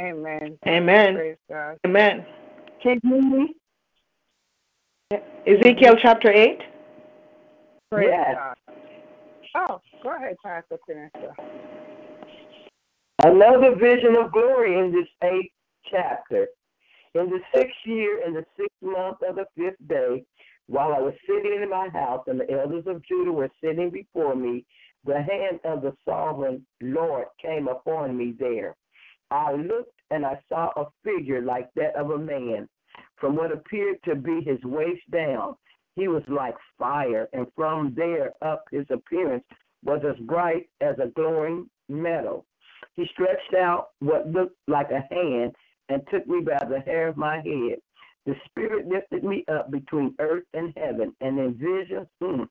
Amen. Amen. Praise God. Amen. Can you hear me? Ezekiel chapter 8. Praise Yes. God. Oh, go ahead, Pastor Vanessa. Another vision of glory in this eighth chapter. In the sixth year, in the sixth month of the fifth day, while I was sitting in my house and the elders of Judah were sitting before me, the hand of the sovereign Lord came upon me there. I looked and I saw a figure like that of a man. From what appeared to be his waist down, he was like fire, and from there up his appearance was as bright as a glowing metal. He stretched out what looked like a hand and took me by the hair of my head. The Spirit lifted me up between earth and heaven, and in visions mm,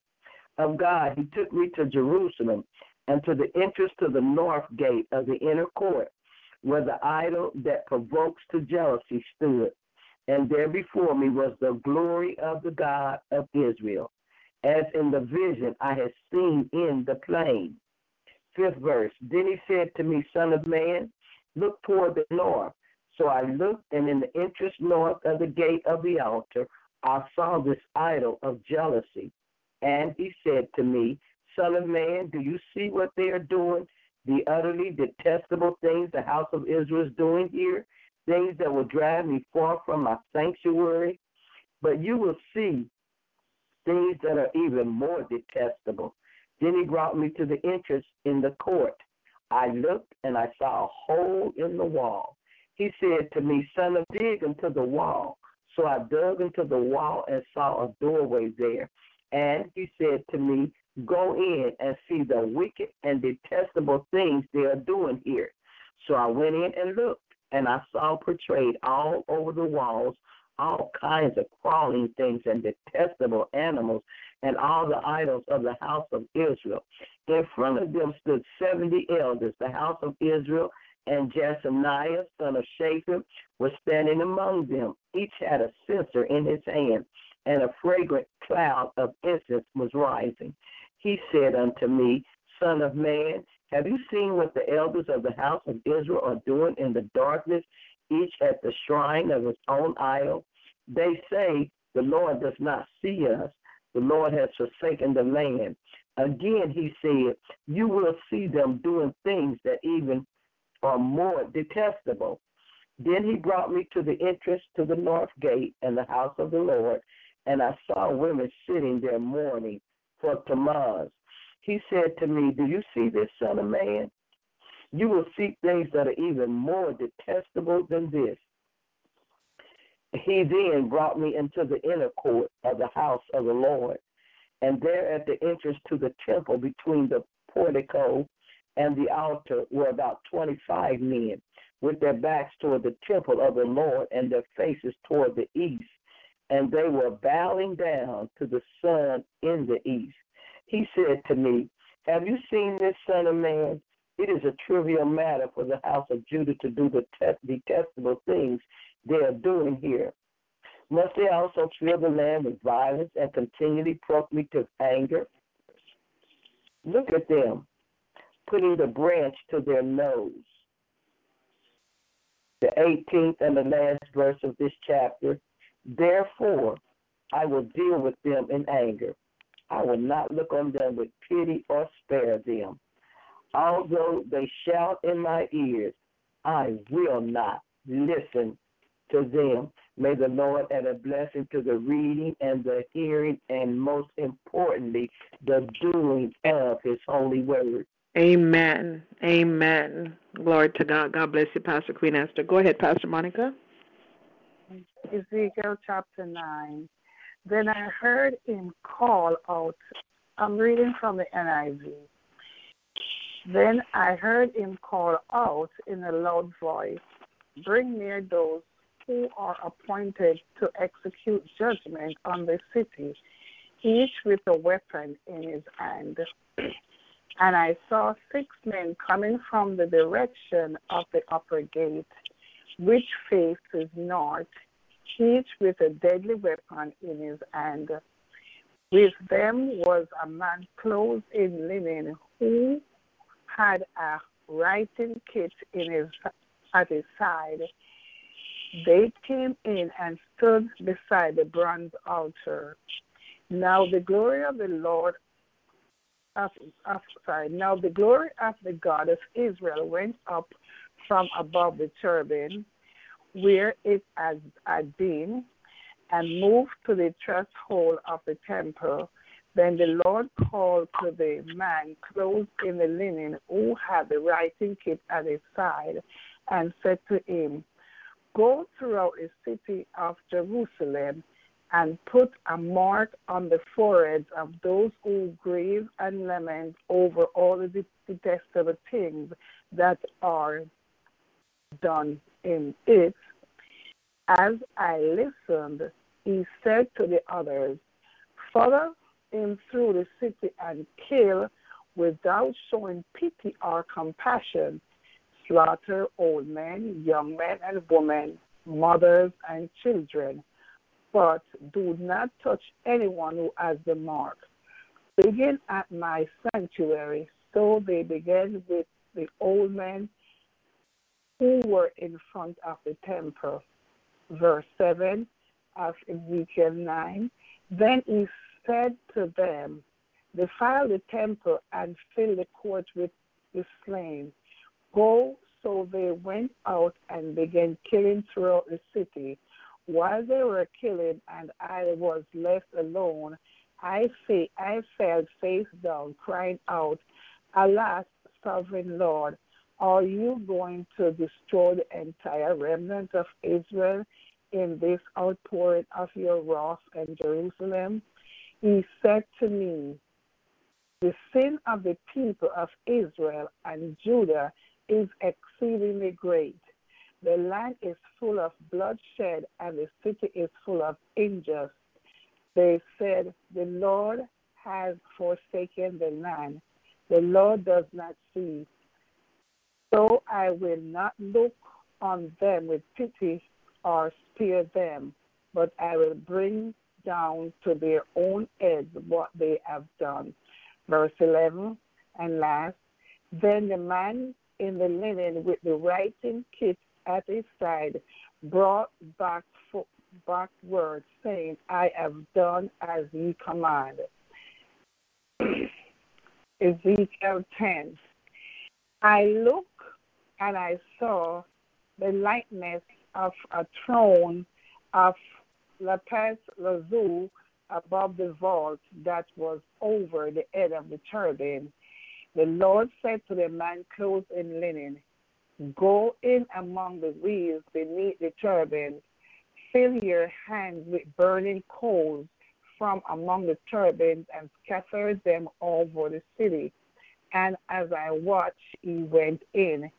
of God, he took me to Jerusalem and to the entrance to the north gate of the inner court where the idol that provokes to jealousy stood. And there before me was the glory of the God of Israel, as in the vision I had seen in the plain. Fifth verse. Then he said to me, Son of man, look toward the north. So I looked, and in the entrance north of the gate of the altar, I saw this idol of jealousy. And he said to me, Son of man, do you see what they are doing? The utterly detestable things the house of Israel is doing here, things that will drive me far from my sanctuary. But you will see things that are even more detestable. Then he brought me to the entrance in the court. I looked and I saw a hole in the wall. He said to me, Son of dig into the wall. So I dug into the wall and saw a doorway there. And he said to me, go in and see the wicked and detestable things they are doing here. So I went in and looked, and I saw portrayed all over the walls all kinds of crawling things and detestable animals and all the idols of the house of Israel. In front of them stood 70 elders. The house of Israel and Jaazaniah, son of Shaphan, was standing among them. Each had a censer in his hand, and a fragrant cloud of incense was rising he said unto me, Son of man, have you seen what the elders of the house of Israel are doing in the darkness, each at the shrine of his own idol? They say, The Lord does not see us. The Lord has forsaken the land. Again, he said, You will see them doing things that even are more detestable. Then he brought me to the entrance to the north gate and the house of the Lord, and I saw women sitting there mourning for Tammuz. He said to me, Do you see this, son of man? You will see things that are even more detestable than this. He then brought me into the inner court of the house of the Lord, and there at the entrance to the temple between the portico and the altar were about 25 men with their backs toward the temple of the Lord and their faces toward the east and they were bowing down to the sun in the east. He said to me, Have you seen this, son of man? It is a trivial matter for the house of Judah to do the detestable things they are doing here. Must they also fill the land with violence and continually provoke me to anger? Look at them, putting the branch to their nose. The 18th and the last verse of this chapter. Therefore, I will deal with them in anger. I will not look on them with pity or spare them. Although they shout in my ears, I will not listen to them. May the Lord add a blessing to the reading and the hearing, and most importantly, the doing of His holy word. Amen. Amen. Glory to God. God bless you, Pastor Queen Esther. Go ahead, Pastor Monica. Ezekiel chapter 9. Then I heard him call out. I'm reading from the NIV. Then I heard him call out in a loud voice Bring near those who are appointed to execute judgment on the city, each with a weapon in his hand. And I saw six men coming from the direction of the upper gate, which faces north, each with a deadly weapon in his hand. With them was a man clothed in linen who had a writing kit in his at his side. They came in and stood beside the bronze altar. Now the glory of the Lord of, of sorry, now the glory of the God of Israel went up from above the cherubim where it had, had been and moved to the threshold of the temple. Then the Lord called to the man clothed in the linen who had the writing kit at his side and said to him, Go throughout the city of Jerusalem and put a mark on the foreheads of those who grieve and lament over all the detestable things that are done in it. As I listened, he said to the others, Follow him through the city and kill without showing pity or compassion, slaughter old men, young men and women, mothers and children, but do not touch anyone who has the mark. Begin at my sanctuary. So they began with the old men who were in front of the temple. Verse 7 of Ezekiel 9. Then he said to them, Defile the temple and fill the court with the slain. Go. So they went out and began killing throughout the city. While they were killing and I was left alone, I, say, I fell face down, crying out, Alas, sovereign Lord, are you going to destroy the entire remnant of Israel in this outpouring of your wrath in Jerusalem? He said to me, The sin of the people of Israel and Judah is exceedingly great. The land is full of bloodshed, and the city is full of injustice. They said, The Lord has forsaken the land. The Lord does not see. So I will not look on them with pity or spare them, but I will bring down to their own heads what they have done. Verse 11 and last. Then the man in the linen with the writing kit at his side brought back back word saying, I have done as ye commanded. Ezekiel 10. I looked and I saw the likeness of a throne of lapis lazuli above the vault that was over the head of the cherubim. The Lord said to the man clothed in linen, Go in among the wheels beneath the cherubim, fill your hands with burning coals from among the cherubims and scatter them over the city. And as I watched, he went in.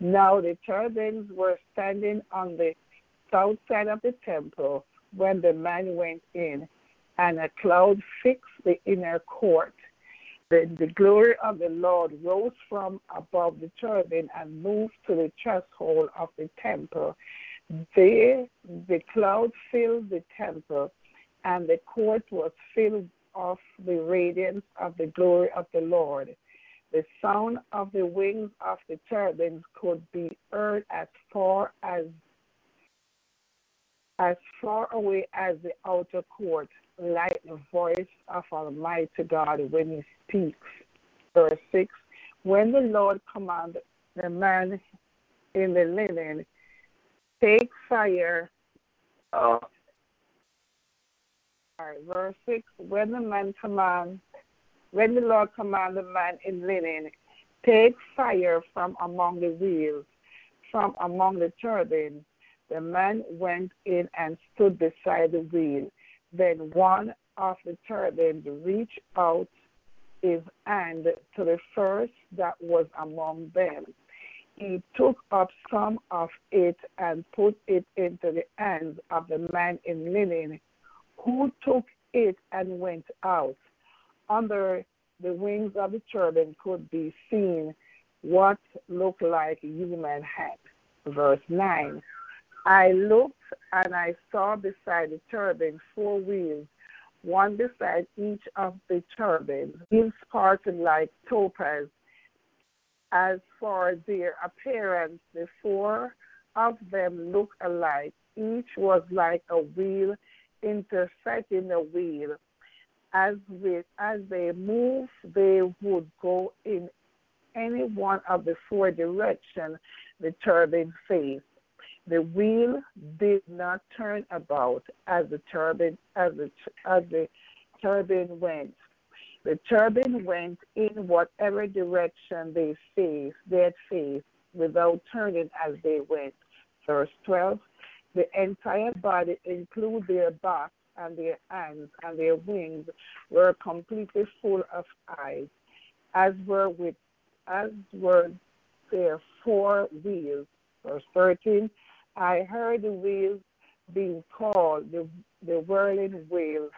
Now the cherubims were standing on the south side of the temple when the man went in, and a cloud fixed the inner court. Then the glory of the Lord rose from above the cherubim and moved to the threshold of the temple. There the cloud filled the temple, and the court was filled of the radiance of the glory of the Lord. The sound of the wings of the cherubims could be heard as far as as far away as the outer court, like the voice of Almighty God when he speaks. Verse 6 When the Lord commanded the man in the linen, take fire. Oh. All right, verse 6 When the man command, when the Lord commanded the man in linen, take fire from among the wheels, from among the cherubims the man went in and stood beside the wheel. Then one of the cherubims reached out his hand to the first that was among them. He took up some of it and put it into the hands of the man in linen, who took it and went out. Under the wings of the cherubim could be seen what looked like human head. Verse 9 I looked and I saw beside the cherubim four wheels, one beside each of the cherubims, wheels parted like topaz. As for their appearance, the four of them looked alike. Each was like a wheel intersecting a wheel. As, as they move, they would go in any one of the four directions the cherubim faced. The wheel did not turn about as the cherubim as the as the cherubim went. The cherubim went in whatever direction they faced, they faced, without turning as they went. Verse 12 The entire body, including their backs and their hands and their wings, were completely full of eyes, as were with as were their four wheels. Verse 13 I heard the wheels being called the, the whirling wheels.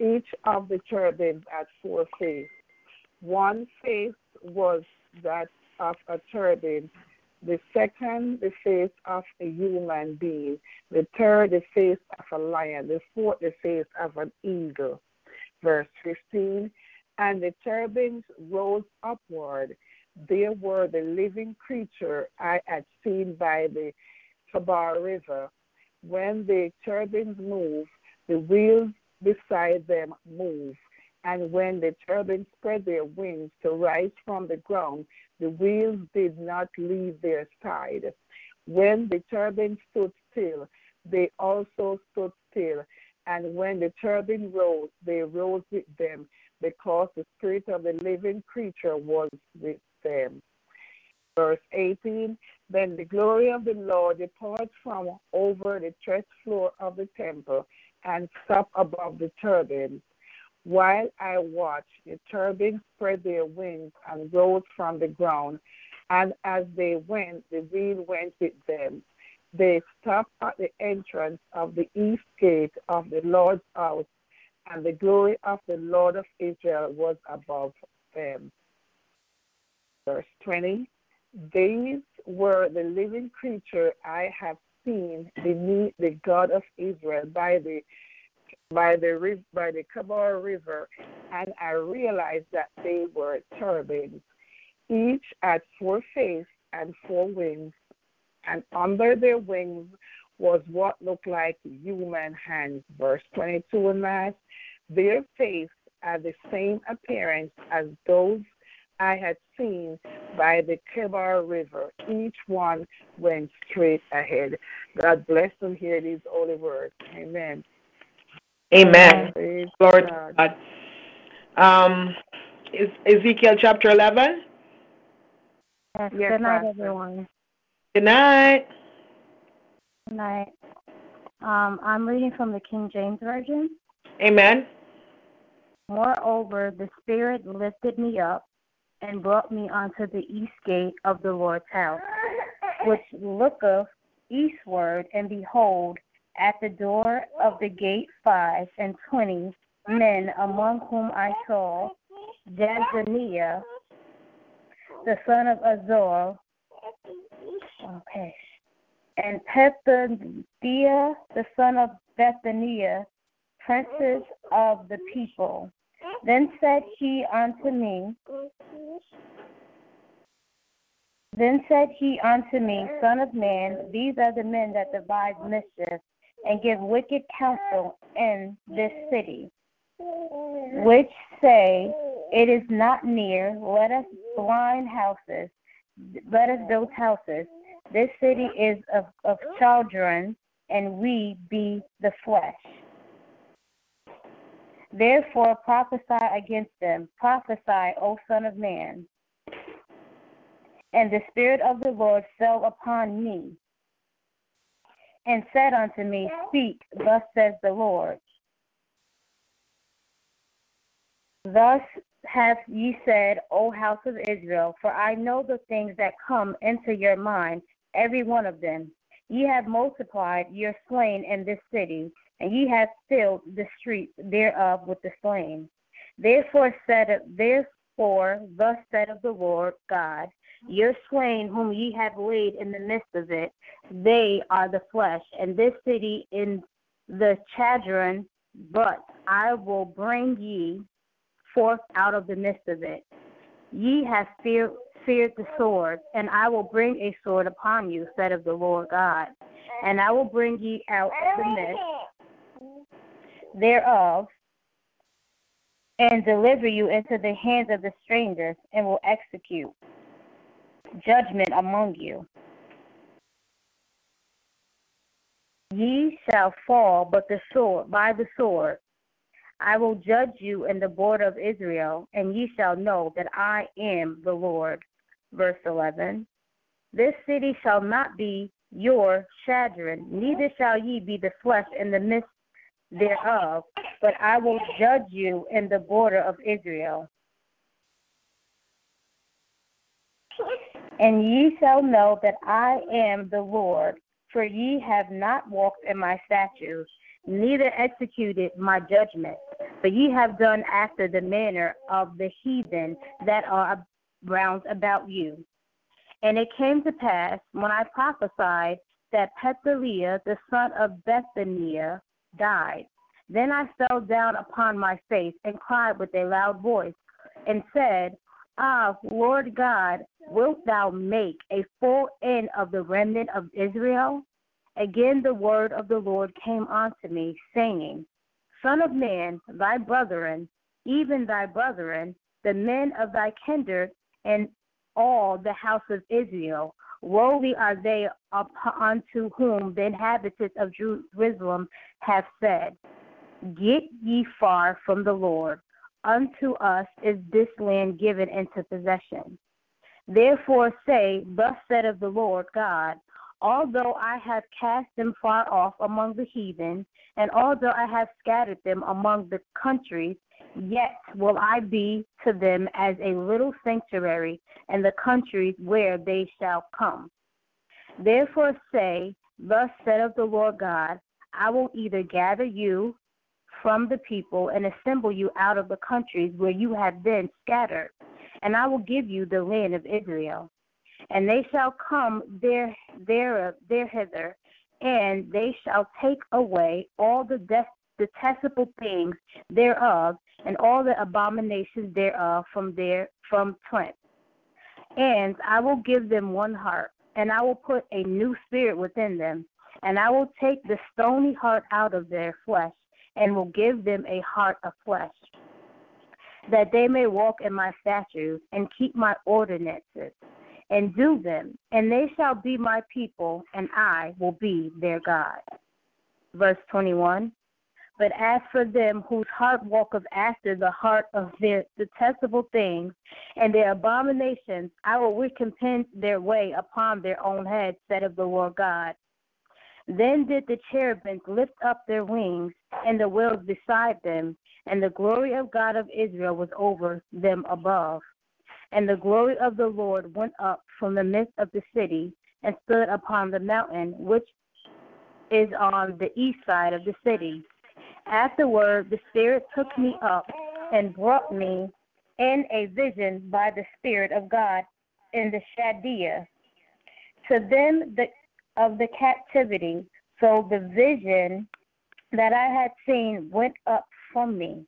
Each of the cherubims had four faces. One face was that of a cherub, the second, the face of a human being, the third, the face of a lion, the fourth, the face of an eagle. Verse 15 And the cherubims rose upward. There were the living creature I had seen by the Kebar River. When the cherubims move, the wheels beside them move. And when the cherubims spread their wings to rise from the ground, the wheels did not leave their side. When the cherubims stood still, they also stood still. And when the cherubim rose, they rose with them, because the spirit of the living creature was with them. Verse 18 Then the glory of the Lord departed from over the threshing floor of the temple and stopped above the cherubims. While I watched, the cherubims spread their wings and rose from the ground, and as they went, the wind went with them. They stopped at the entrance of the east gate of the Lord's house, and the glory of the Lord of Israel was above them. Verse 20 these were the living creature I have seen beneath the God of Israel by the by the by the Kebar River, and I realized that they were cherubims. Each had four faces and four wings, and under their wings was what looked like human hands. Verse 22 and last, their face had the same appearance as those I had seen by the Kebar River. Each one went straight ahead. God bless them. Hear these holy words. Amen. Amen. Praise Lord God. God. Um, is Ezekiel chapter 11? Yes, yes good night, everyone. Good night. Good night. Um, I'm reading from the King James Version. Amen. Moreover, the Spirit lifted me up and brought me unto the east gate of the Lord's house, which looketh eastward, and behold, at the door of the gate five and twenty men, among whom I saw Jaazaniah, the son of Azur. Okay. and Pethahiah, the son of Bethaniah, princes of the people. Then said he unto me, Then said he unto me, Son of man, these are the men that devise mischief and give wicked counsel in this city, which say, It is not near, let us blind houses, let us build houses. This city is of, of children, and we be the flesh. Therefore prophesy against them, prophesy, O Son of Man. And the Spirit of the Lord fell upon me, and said unto me, Speak, thus says the Lord. Thus hath ye said, O house of Israel, for I know the things that come into your mind, every one of them. Ye have multiplied your slain in this city, and ye have filled the streets thereof with the slain. Therefore said therefore thus said of the Lord God, your slain whom ye have laid in the midst of it, they are the flesh, and this city in the chadron, but I will bring ye forth out of the midst of it. Ye have feared, feared the sword, and I will bring a sword upon you, said of the Lord God. And I will bring ye out of the midst thereof, and deliver you into the hands of the strangers, and will execute judgment among you. Ye shall fall, but the sword by the sword. I will judge you in the border of Israel, and ye shall know that I am the Lord. Verse 11. This city shall not be your chadron, neither shall ye be the flesh in the midst thereof, but I will judge you in the border of Israel. And ye shall know that I am the Lord, for ye have not walked in my statutes, neither executed my judgments, but ye have done after the manner of the heathen that are round about you. And it came to pass, when I prophesied, that Pethahiah, the son of Bethaniah, died. Then I fell down upon my face and cried with a loud voice, and said, Ah, Lord God, wilt thou make a full end of the remnant of Israel? Again the word of the Lord came unto me, saying, Son of man, thy brethren, even thy brethren, the men of thy kindred, and all the house of Israel, Woe are they unto whom the inhabitants of Jerusalem have said, Get ye far from the Lord. Unto us is this land given into possession. Therefore say, Thus said of the Lord God, Although I have cast them far off among the heathen, and although I have scattered them among the countries, yet will I be to them as a little sanctuary in the countries where they shall come. Therefore say, Thus said of the Lord God, I will either gather you from the people and assemble you out of the countries where you have been scattered, and I will give you the land of Israel and they shall come there, there, there hither, and they shall take away all the detestable things thereof, and all the abominations thereof from their from Trent. And I will give them one heart, and I will put a new spirit within them, and I will take the stony heart out of their flesh, and will give them a heart of flesh, that they may walk in my statutes and keep my ordinances and do them, and they shall be my people, and I will be their God. Verse 21 But as for them whose heart walketh after the heart of their detestable things and their abominations, I will recompense their way upon their own heads, said the Lord God. Then did the cherubims lift up their wings, and the wheels beside them, and the glory of God of Israel was over them above. And the glory of the Lord went up from the midst of the city and stood upon the mountain which is on the east side of the city. Afterward, the Spirit took me up and brought me in a vision by the Spirit of God in the Chaldea. To them the of the captivity. So the vision that I had seen went up from me.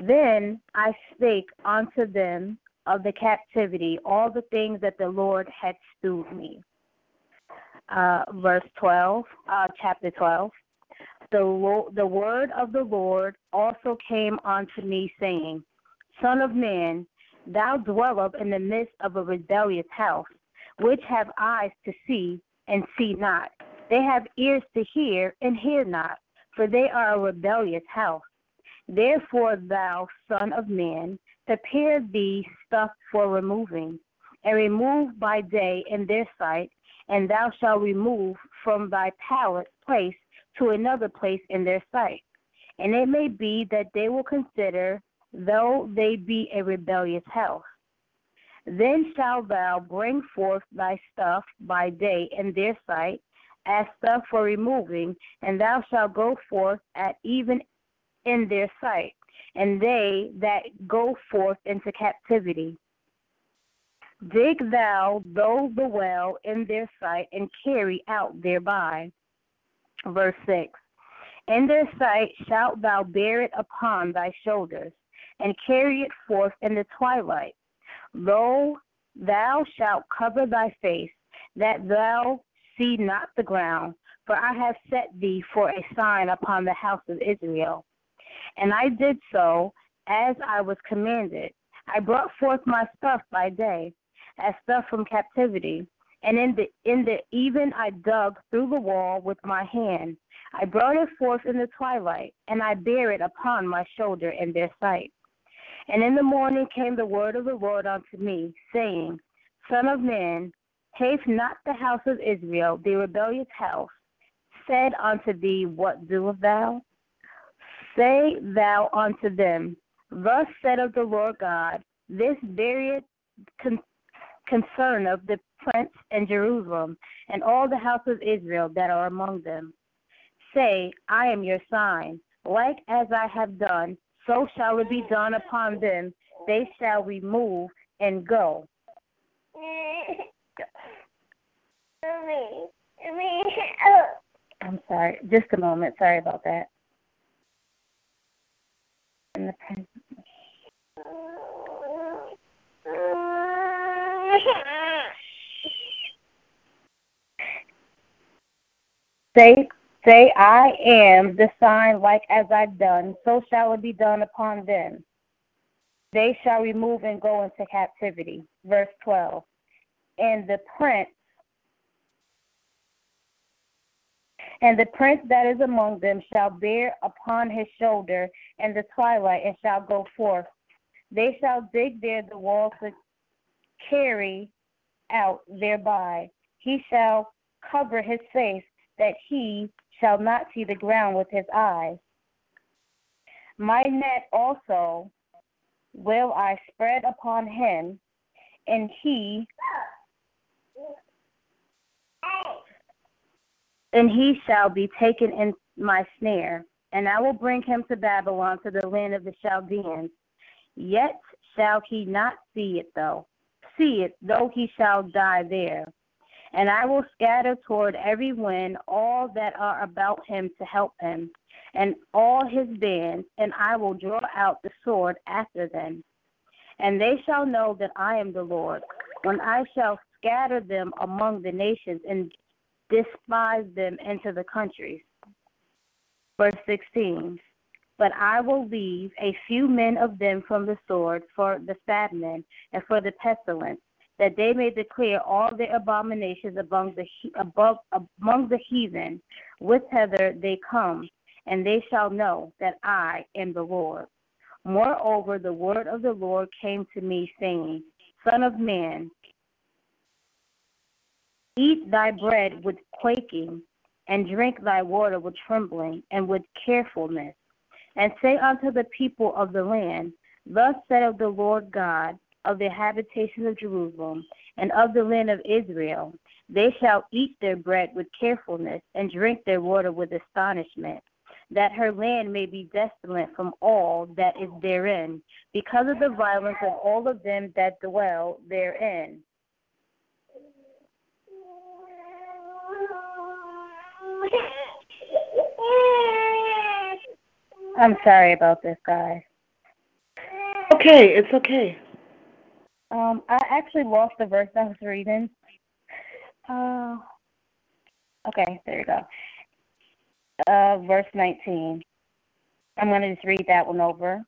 Then I spake unto them of the captivity all the things that the Lord had stewed me. Uh, verse 12, uh, chapter 12. The, the word of the Lord also came unto me, saying, Son of man, thou dwellest in the midst of a rebellious house, which have eyes to see and see not. They have ears to hear and hear not, for they are a rebellious house. Therefore, thou son of man, prepare thee stuff for removing, and remove by day in their sight, and thou shalt remove from thy pallet place to another place in their sight. And it may be that they will consider, though they be a rebellious house. Then shalt thou bring forth thy stuff by day in their sight, as stuff for removing, and thou shalt go forth at even in their sight, and they that go forth into captivity. Dig thou thou the well in their sight, and carry out thereby. Verse 6 In their sight shalt thou bear it upon thy shoulders, and carry it forth in the twilight. Lo, thou shalt cover thy face, that thou see not the ground, for I have set thee for a sign upon the house of Israel. And I did so as I was commanded. I brought forth my stuff by day, as stuff from captivity, and in the in the even I dug through the wall with my hand. I brought it forth in the twilight, and I bare it upon my shoulder in their sight. And in the morning came the word of the Lord unto me, saying, Son of man, haste not the house of Israel, the rebellious house, said unto thee, What doest thou? Say thou unto them, Thus saith the Lord God, This very con- concern of the prince in Jerusalem, and all the house of Israel that are among them. Say, I am your sign. Like as I have done, so shall it be done upon them. They shall remove and go. I'm sorry. Just a moment. Sorry about that. In the Say, say, I am the sign like as I've done, so shall it be done upon them. They shall remove and go into captivity. Verse 12. And the prince, and the prince that is among them shall bear upon his shoulder in the twilight and shall go forth. They shall dig there the walls to carry out thereby. He shall cover his face that he shall not see the ground with his eyes. My net also will I spread upon him, and he oh. And he shall be taken in my snare, and I will bring him to Babylon to the land of the Chaldeans. Yet shall he not see it though see it, though he shall die there. And I will scatter toward every wind all that are about him to help him, and all his bands, and I will draw out the sword after them. And they shall know that I am the Lord, when I shall scatter them among the nations and despise them into the countries. Verse 16 But I will leave a few men of them from the sword for the famine and for the pestilence, that they may declare all their abominations among the above among the heathen, whither they come, and they shall know that I am the Lord. Moreover, the word of the Lord came to me, saying, Son of man, eat thy bread with quaking, and drink thy water with trembling and with carefulness, and say unto the people of the land, Thus saith the Lord God, of the habitation of Jerusalem and of the land of Israel. They shall eat their bread with carefulness and drink their water with astonishment, that her land may be desolate from all that is therein, because of the violence of all of them that dwell therein. I'm sorry about this, guys. Okay, it's okay. Um, I actually lost the verse I was reading. Uh, okay, there you go. Uh, verse 19. I'm going to just read that one over.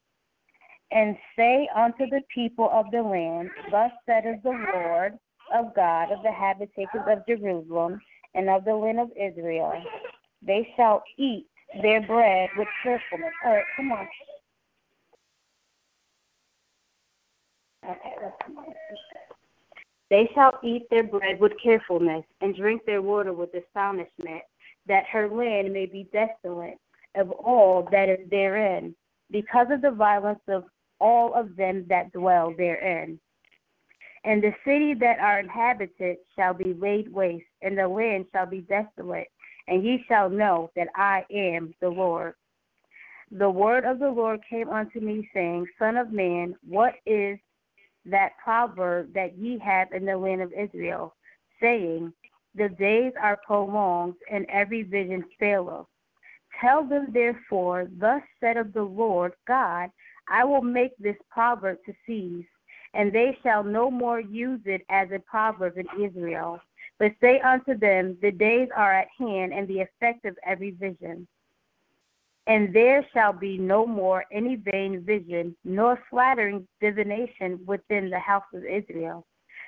And say unto the people of the land, Thus saith the Lord of God of the habitators of Jerusalem and of the land of Israel, they shall eat their bread with cheerfulness. All right, come on. Okay. They shall eat their bread with carefulness and drink their water with astonishment, that her land may be desolate of all that is therein, because of the violence of all of them that dwell therein. And the city that are inhabited shall be laid waste, and the land shall be desolate, and ye shall know that I am the Lord. The word of the Lord came unto me, saying, Son of man, what is that proverb that ye have in the land of Israel, saying, The days are prolonged, and every vision faileth. Tell them therefore, Thus said of the Lord God, I will make this proverb to cease, and they shall no more use it as a proverb in Israel. But say unto them, The days are at hand, and the effect of every vision. And there shall be no more any vain vision, nor flattering divination within the house of Israel.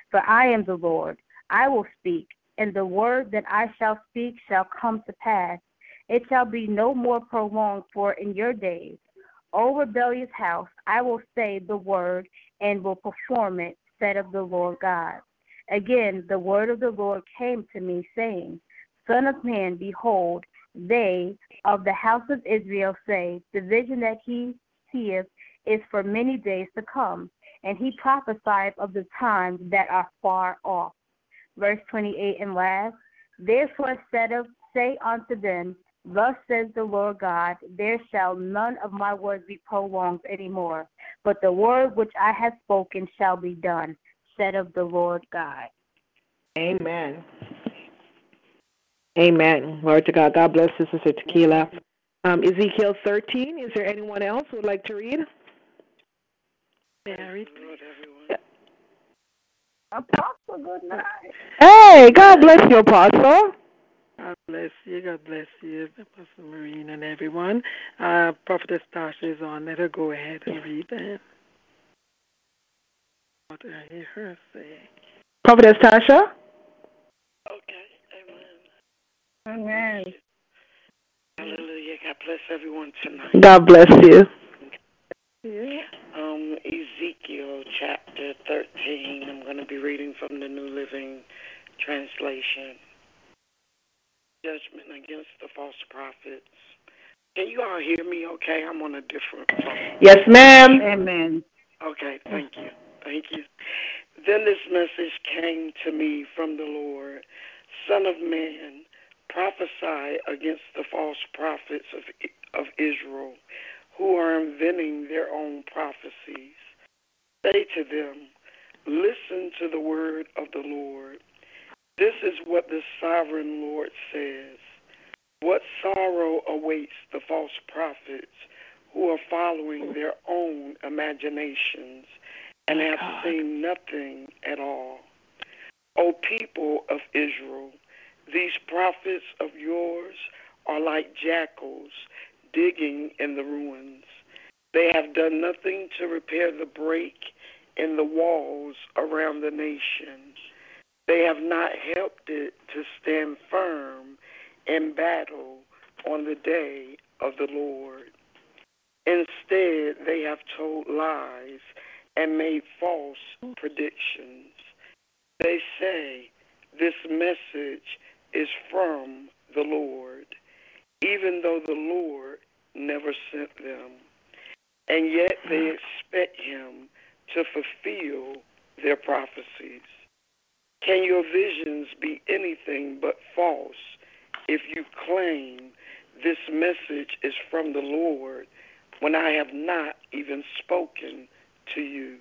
For I am the Lord, I will speak, and the word that I shall speak shall come to pass. It shall be no more prolonged, for in your days, O rebellious house, I will say the word and will perform it, said of the Lord God. Again, the word of the Lord came to me, saying, Son of man, behold, they of the house of Israel say, The vision that he seeth is for many days to come, and he prophesied of the times that are far off. Verse 28 and last, Therefore said of, say unto them, Thus says the Lord God, There shall none of my words be prolonged any more, but the word which I have spoken shall be done, said of the Lord God. Amen. Amen. Glory to God. God bless you, Sister Tequila. Um, Ezekiel 13. Is there anyone else who would like to read? Mary. Apostle, good night. Hey, God bless you, Apostle. God bless you. God bless you, Pastor Marine and everyone. Uh, Prophetess Tasha is on. Let her go ahead and read that. What I hear her say? Prophetess Tasha? Okay. Amen. Amen. Hallelujah. God bless everyone tonight. God bless you. Yeah. Um, Ezekiel chapter 13. I'm going to be reading from the New Living Translation. Judgment against the false prophets. Can you all hear me okay? I'm on a different phone. Yes, ma'am. Amen. Okay, thank you. Thank you. Then this message came to me from the Lord Son of man, prophesy against the false prophets of, of Israel who are inventing their own prophecies. Say to them, Listen to the word of the Lord. This is what the sovereign Lord says. What sorrow awaits the false prophets who are following their own imaginations and have God. seen nothing at all. O people of Israel, these prophets of yours are like jackals digging in the ruins. They have done nothing to repair the break in the walls around the nation. They have not helped it to stand firm in battle on the day of the Lord. Instead, they have told lies and made false predictions. They say this message is from the Lord, even though the Lord never sent them. And yet they expect him to fulfill their prophecies. Can your visions be anything but false if you claim this message is from the Lord when I have not even spoken to you?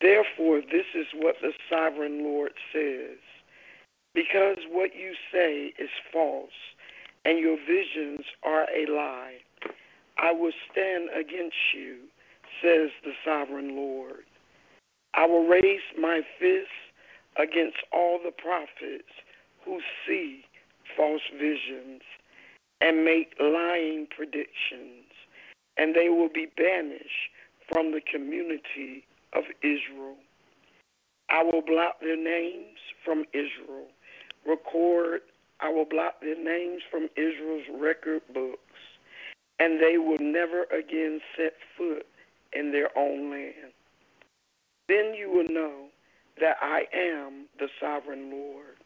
Therefore, this is what the sovereign Lord says. Because what you say is false, and your visions are a lie. I will stand against you, says the sovereign Lord. I will raise my fist against all the prophets who see false visions and make lying predictions, and they will be banished from the community of Israel. I will blot their names from Israel, record, I will blot their names from Israel's record books, and they will never again set foot in their own land. Then you will know that I am the sovereign Lord.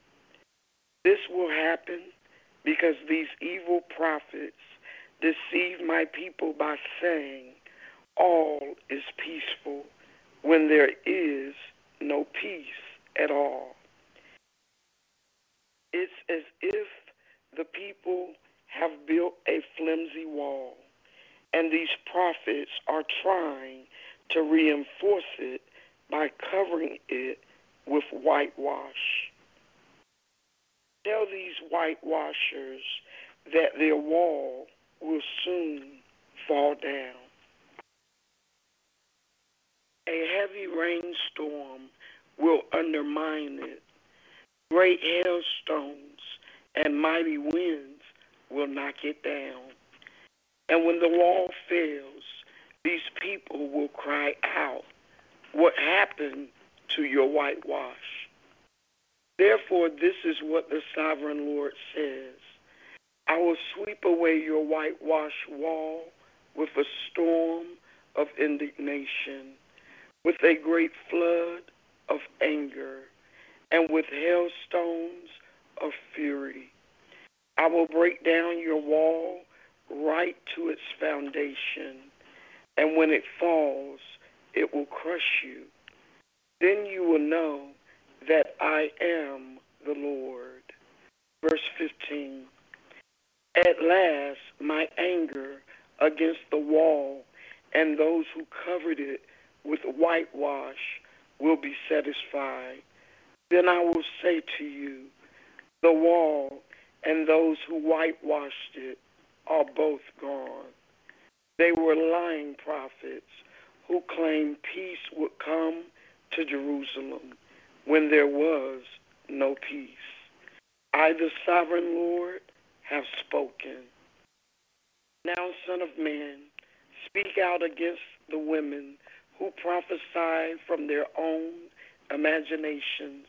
This will happen because these evil prophets deceive my people by saying, All is peaceful, when there is no peace at all. It's as if the people have built a flimsy wall, and these prophets are trying to reinforce it by covering it with whitewash. Tell these whitewashers that their wall will soon fall down. A heavy rainstorm will undermine it. Great hailstones and mighty winds will knock it down. And when the wall fails, these people will cry out, What happened to your whitewash? Therefore, this is what the sovereign Lord says I will sweep away your whitewash wall with a storm of indignation, with a great flood of anger, and with hailstones of fury. I will break down your wall right to its foundation, and when it falls, it will crush you. Then you will know that I am the Lord. Verse 15 At last, my anger against the wall and those who covered it with whitewash will be satisfied. Then I will say to you, The wall and those who whitewashed it are both gone. They were lying prophets who claimed peace would come to Jerusalem when there was no peace. I, the sovereign Lord, have spoken. Now, Son of Man, speak out against the women who prophesy from their own imaginations.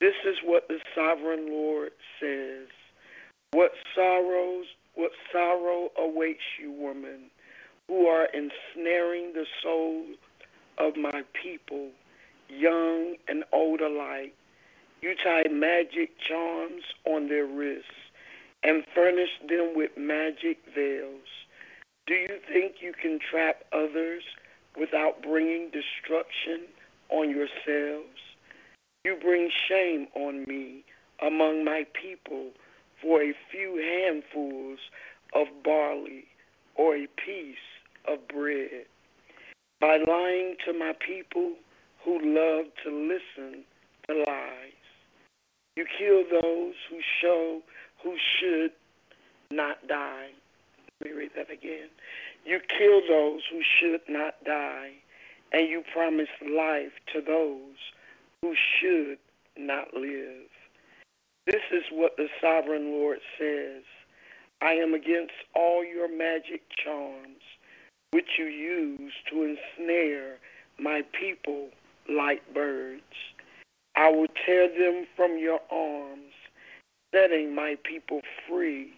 This is what the sovereign Lord says. What sorrows, what sorrow awaits you, woman, who are ensnaring the soul of my people young and old alike. You tie magic charms on their wrists and furnish them with magic veils. Do you think you can trap others without bringing destruction on yourselves? You bring shame on me among my people for a few handfuls of barley or a piece of bread. By lying to my people, who love to listen to lies. You kill those who show who should not die. Let me read that again. You kill those who should not die, and you promise life to those who should not live. This is what the sovereign Lord says I am against all your magic charms, which you use to ensnare my people like birds. I will tear them from your arms, setting my people free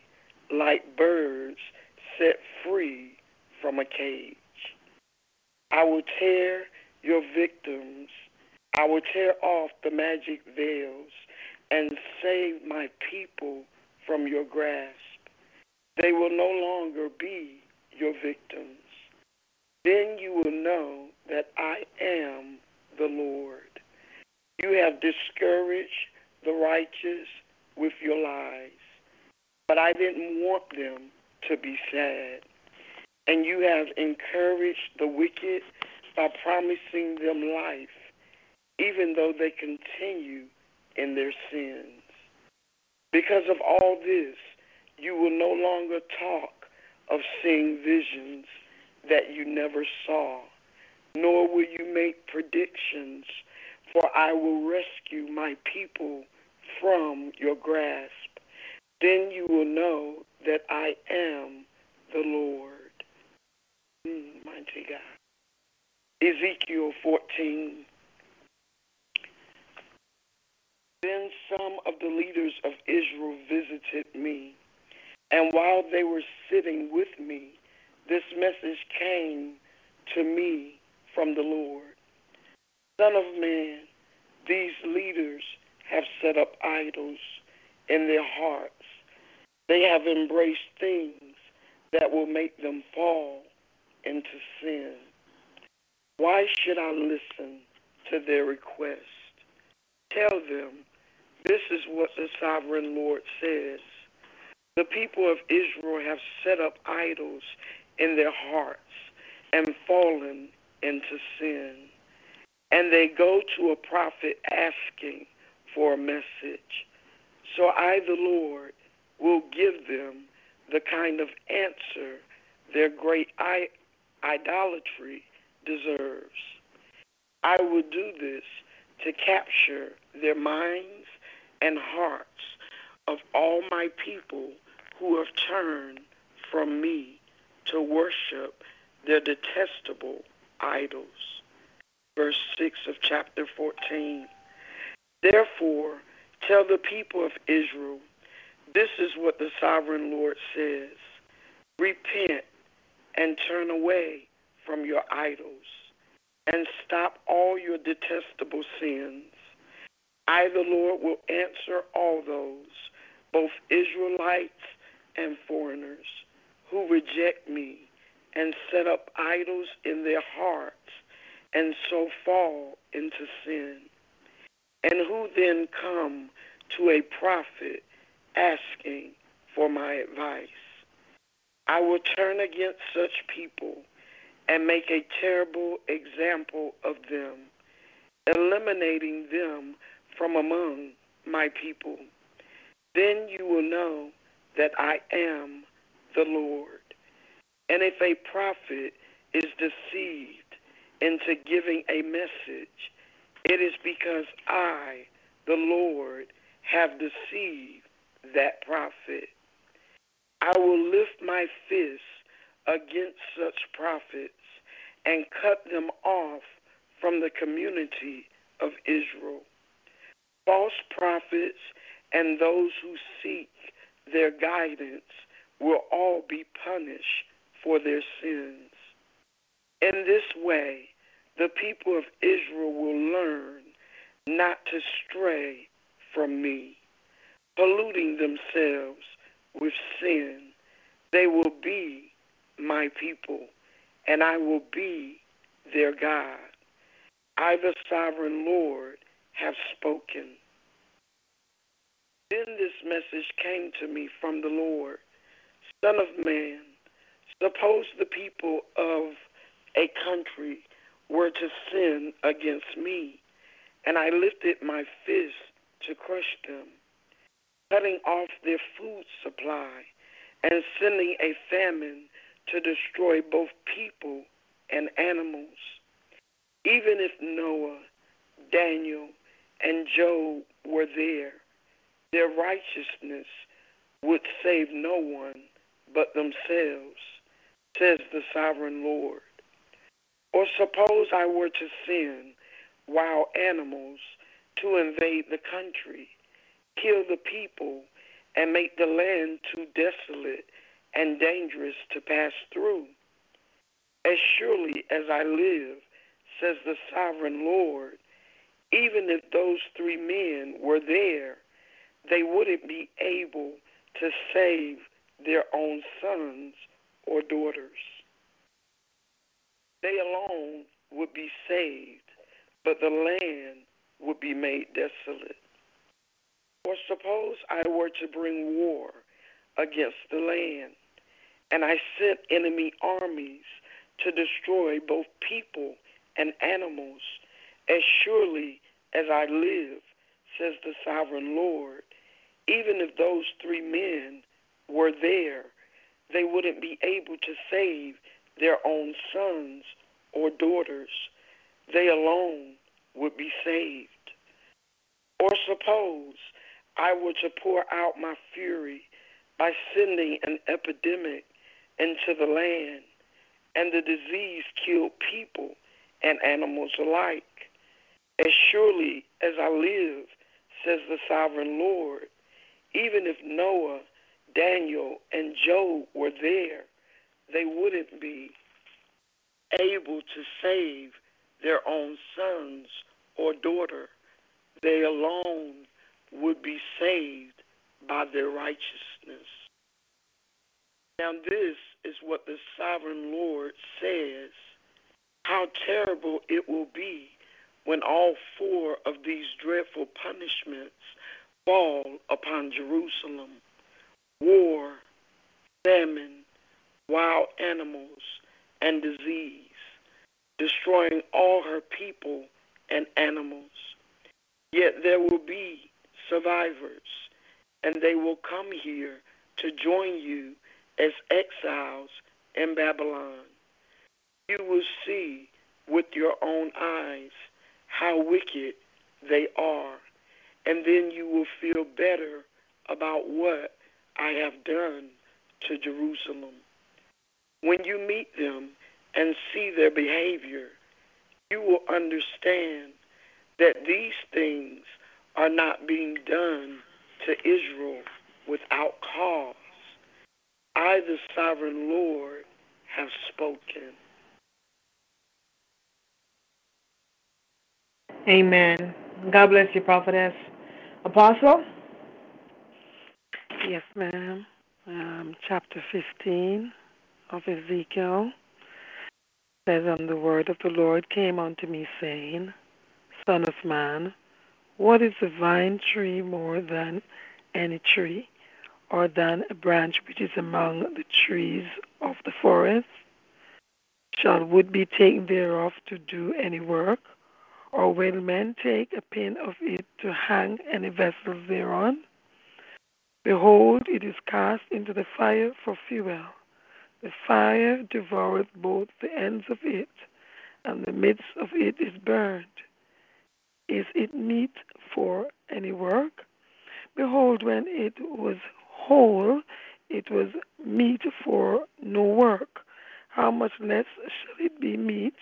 like birds set free from a cage. I will tear your victims. I will tear off the magic veils and save my people from your grasp. They will no longer be your victims. Then you will know that I am the Lord. You have discouraged the righteous with your lies, but I didn't want them to be sad. And you have encouraged the wicked by promising them life, even though they continue in their sins. Because of all this, You will no longer talk of seeing visions that you never saw, nor will you make predictions, for I will rescue my people from your grasp. Then you will know that I am the Lord. Mm, mighty God. Ezekiel 14. Then some of the leaders of Israel visited me, and while they were sitting with me, this message came to me from the Lord. Son of man, these leaders have set up idols in their hearts. They have embraced things that will make them fall into sin. Why should I listen to their request? Tell them, this is what the sovereign Lord says. The people of Israel have set up idols in their hearts and fallen into sin. And they go to a prophet asking for a message. So I, the Lord, will give them the kind of answer their great idolatry deserves. I will do this to capture their minds and hearts of all my people who have turned from me to worship their detestable idols. Verse 6 of chapter 14. Therefore, tell the people of Israel, this is what the sovereign Lord says Repent and turn away from your idols and stop all your detestable sins. I, the Lord, will answer all those, both Israelites and foreigners, who reject me and set up idols in their hearts and so fall into sin, and who then come to a prophet asking for my advice. I will turn against such people and make a terrible example of them, eliminating them from among my people. Then you will know that I am the Lord. And if a prophet is deceived into giving a message, it is because I, the Lord, have deceived that prophet. I will lift my fist against such prophets and cut them off from the community of Israel. False prophets and those who seek their guidance will all be punished for their sins. In this way, the people of Israel will learn not to stray from me, polluting themselves with sin. They will be my people, and I will be their God. I, the sovereign Lord, have spoken. Then this message came to me from the Lord Son of man, suppose the people of a country were to sin against me, and I lifted my fist to crush them, cutting off their food supply and sending a famine to destroy both people and animals. Even if Noah, Daniel, and Job were there, their righteousness would save no one but themselves, says the sovereign Lord. Or suppose I were to send wild animals to invade the country, kill the people, and make the land too desolate and dangerous to pass through. As surely as I live, says the sovereign Lord, even if those three men were there, they wouldn't be able to save their own sons or daughters. They alone would be saved, but the land would be made desolate. Or suppose I were to bring war against the land, and I sent enemy armies to destroy both people and animals, as surely as I live, says the sovereign Lord, even if those three men were there, they wouldn't be able to save their own sons or daughters. They alone would be saved. Or suppose I were to pour out my fury by sending an epidemic into the land, and the disease killed people and animals alike. As surely as I live, says the sovereign Lord, even if Noah, Daniel, and Job were there, they wouldn't be able to save their own sons or daughter. They alone would be saved by their righteousness. Now, this is what the sovereign Lord says how terrible it will be when all four of these dreadful punishments fall upon Jerusalem war, famine, wild animals, and disease, destroying all her people and animals. Yet there will be survivors, and they will come here to join you as exiles in Babylon. You will see with your own eyes how wicked they are, and then you will feel better about what I have done to Jerusalem. When you meet them and see their behavior, you will understand that these things are not being done to Israel without cause. I, the sovereign Lord, have spoken. Amen. God bless you, prophetess. Apostle? Yes, ma'am. Um, chapter 15 of Ezekiel says, And the word of the Lord came unto me, saying, Son of man, what is a vine tree more than any tree, or than a branch which is among the trees of the forest? Shall wood be taken thereof to do any work? Or will men take a pin of it to hang any vessels thereon? Behold, it is cast into the fire for fuel. The fire devoureth both the ends of it, and the midst of it is burned. Is it meet for any work? Behold, when it was whole, it was meet for no work. How much less shall it be meet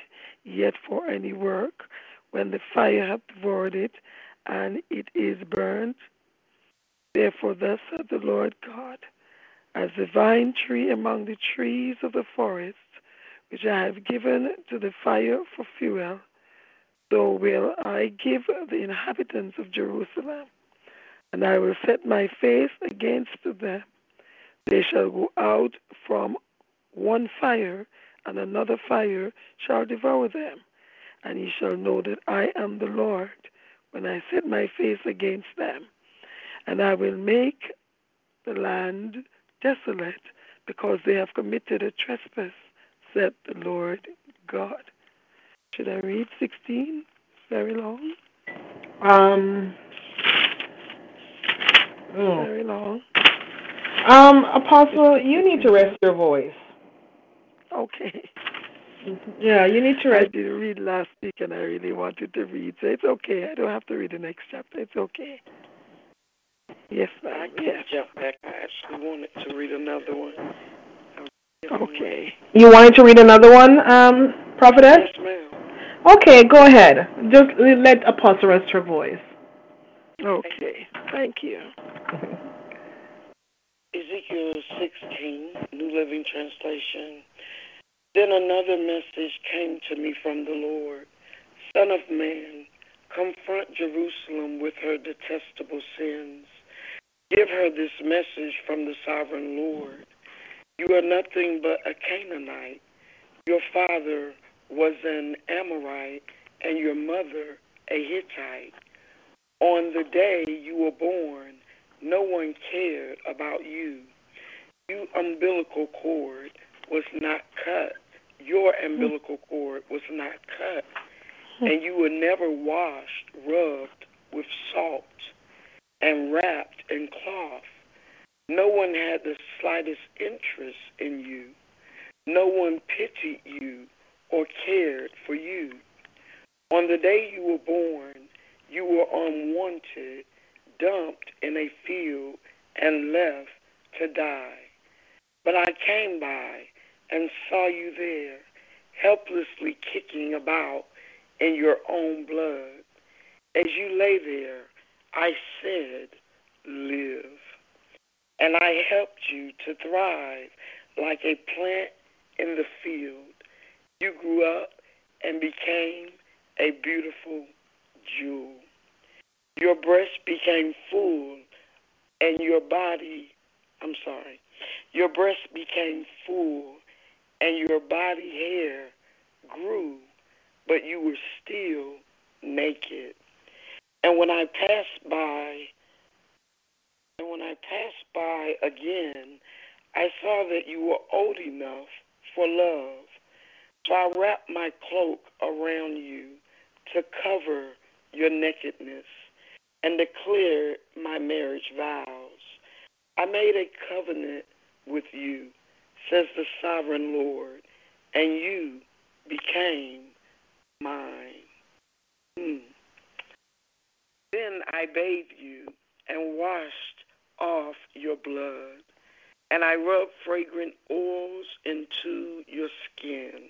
yet for any work, when the fire hath devoured it, and it is burnt? Therefore, thus saith the Lord God, as the vine tree among the trees of the forest, which I have given to the fire for fuel, so will I give the inhabitants of Jerusalem, and I will set my face against them. They shall go out from one fire, and another fire shall devour them. And ye shall know that I am the Lord when I set my face against them and I will make the land desolate because they have committed a trespass, said the Lord God. Should I read 16? Very long. Um. Oh. Very long. Um, Apostle, you need to rest your voice. Okay. Yeah, you need to rest. I did read last week and I really wanted to read, so it's okay. I don't have to read the next chapter. It's okay. Yes, I can jump back. I actually wanted to read another one. Okay. You wanted to read another one, um, Prophetess? Yes, ma'am. Okay, go ahead. Just let Apostle rest her voice. Okay. Thank you. Ezekiel 16, New Living Translation. Then another message came to me from the Lord Son of man, confront Jerusalem with her detestable sins Give her this message from the sovereign Lord. You are nothing but a Canaanite. Your father was an Amorite, and your mother a Hittite. On the day you were born, no one cared about you. Your umbilical cord was not cut. Your umbilical cord was not cut. And you were never washed, rubbed with salt and wrapped in cloth. No one had the slightest interest in you. No one pitied you or cared for you. On the day you were born, you were unwanted, dumped in a field, and left to die. But I came by and saw you there, helplessly kicking about in your own blood. As you lay there, I said, Live. And I helped you to thrive like a plant in the field. You grew up and became a beautiful jewel. Your breast became full and your body, I'm sorry, your breast became full and your body hair grew, but you were still naked. And when I passed by, and when I passed by again, I saw that you were old enough for love. So I wrapped my cloak around you to cover your nakedness and declare my marriage vows. I made a covenant with you, says the sovereign Lord, and you became mine. Hmm. Then I bathed you and washed off your blood, and I rubbed fragrant oils into your skin.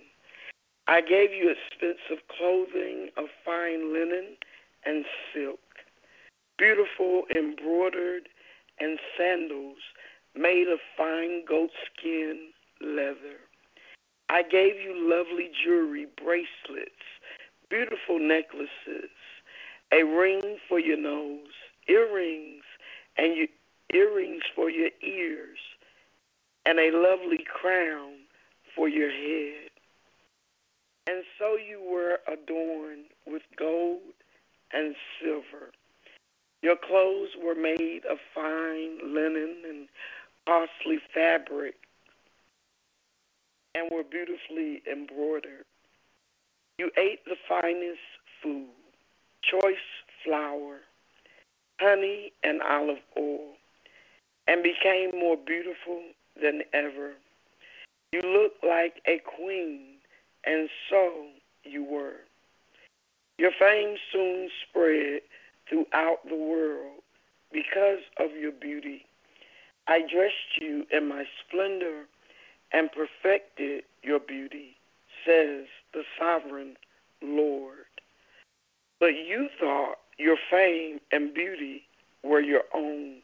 I gave you expensive clothing of fine linen and silk, beautiful embroidered, and sandals made of fine goatskin leather. I gave you lovely jewelry, bracelets, beautiful necklaces, a ring for your nose, earrings, and your earrings for your ears, and a lovely crown for your head. And so you were adorned with gold and silver. Your clothes were made of fine linen and costly fabric and were beautifully embroidered. You ate the finest food, choice flour, honey, and olive oil, and became more beautiful than ever. You looked like a queen and so you were. Your fame soon spread throughout the world because of your beauty. I dressed you in my splendor and perfected your beauty, says the sovereign Lord. But you thought your fame and beauty were your own.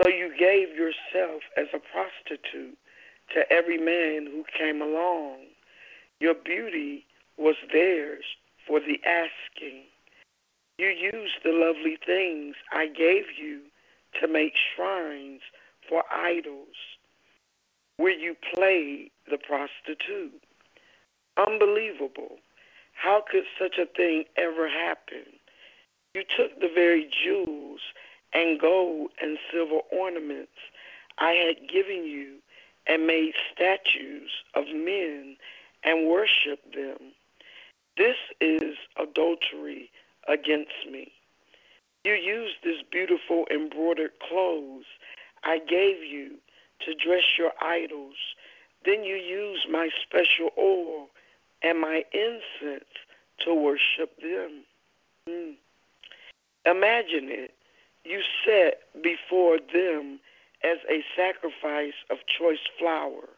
So you gave yourself as a prostitute to every man who came along. Your beauty was theirs for the asking. You used the lovely things I gave you to make shrines for idols, where you played the prostitute. Unbelievable. How could such a thing ever happen? You took the very jewels and gold and silver ornaments I had given you and made statues of men and worshiped them. This is adultery against me. You used this beautiful embroidered clothes I gave you to dress your idols. Then you used my special oil and my incense to worship them. Mm. Imagine it. You set before them as a sacrifice of choice flour,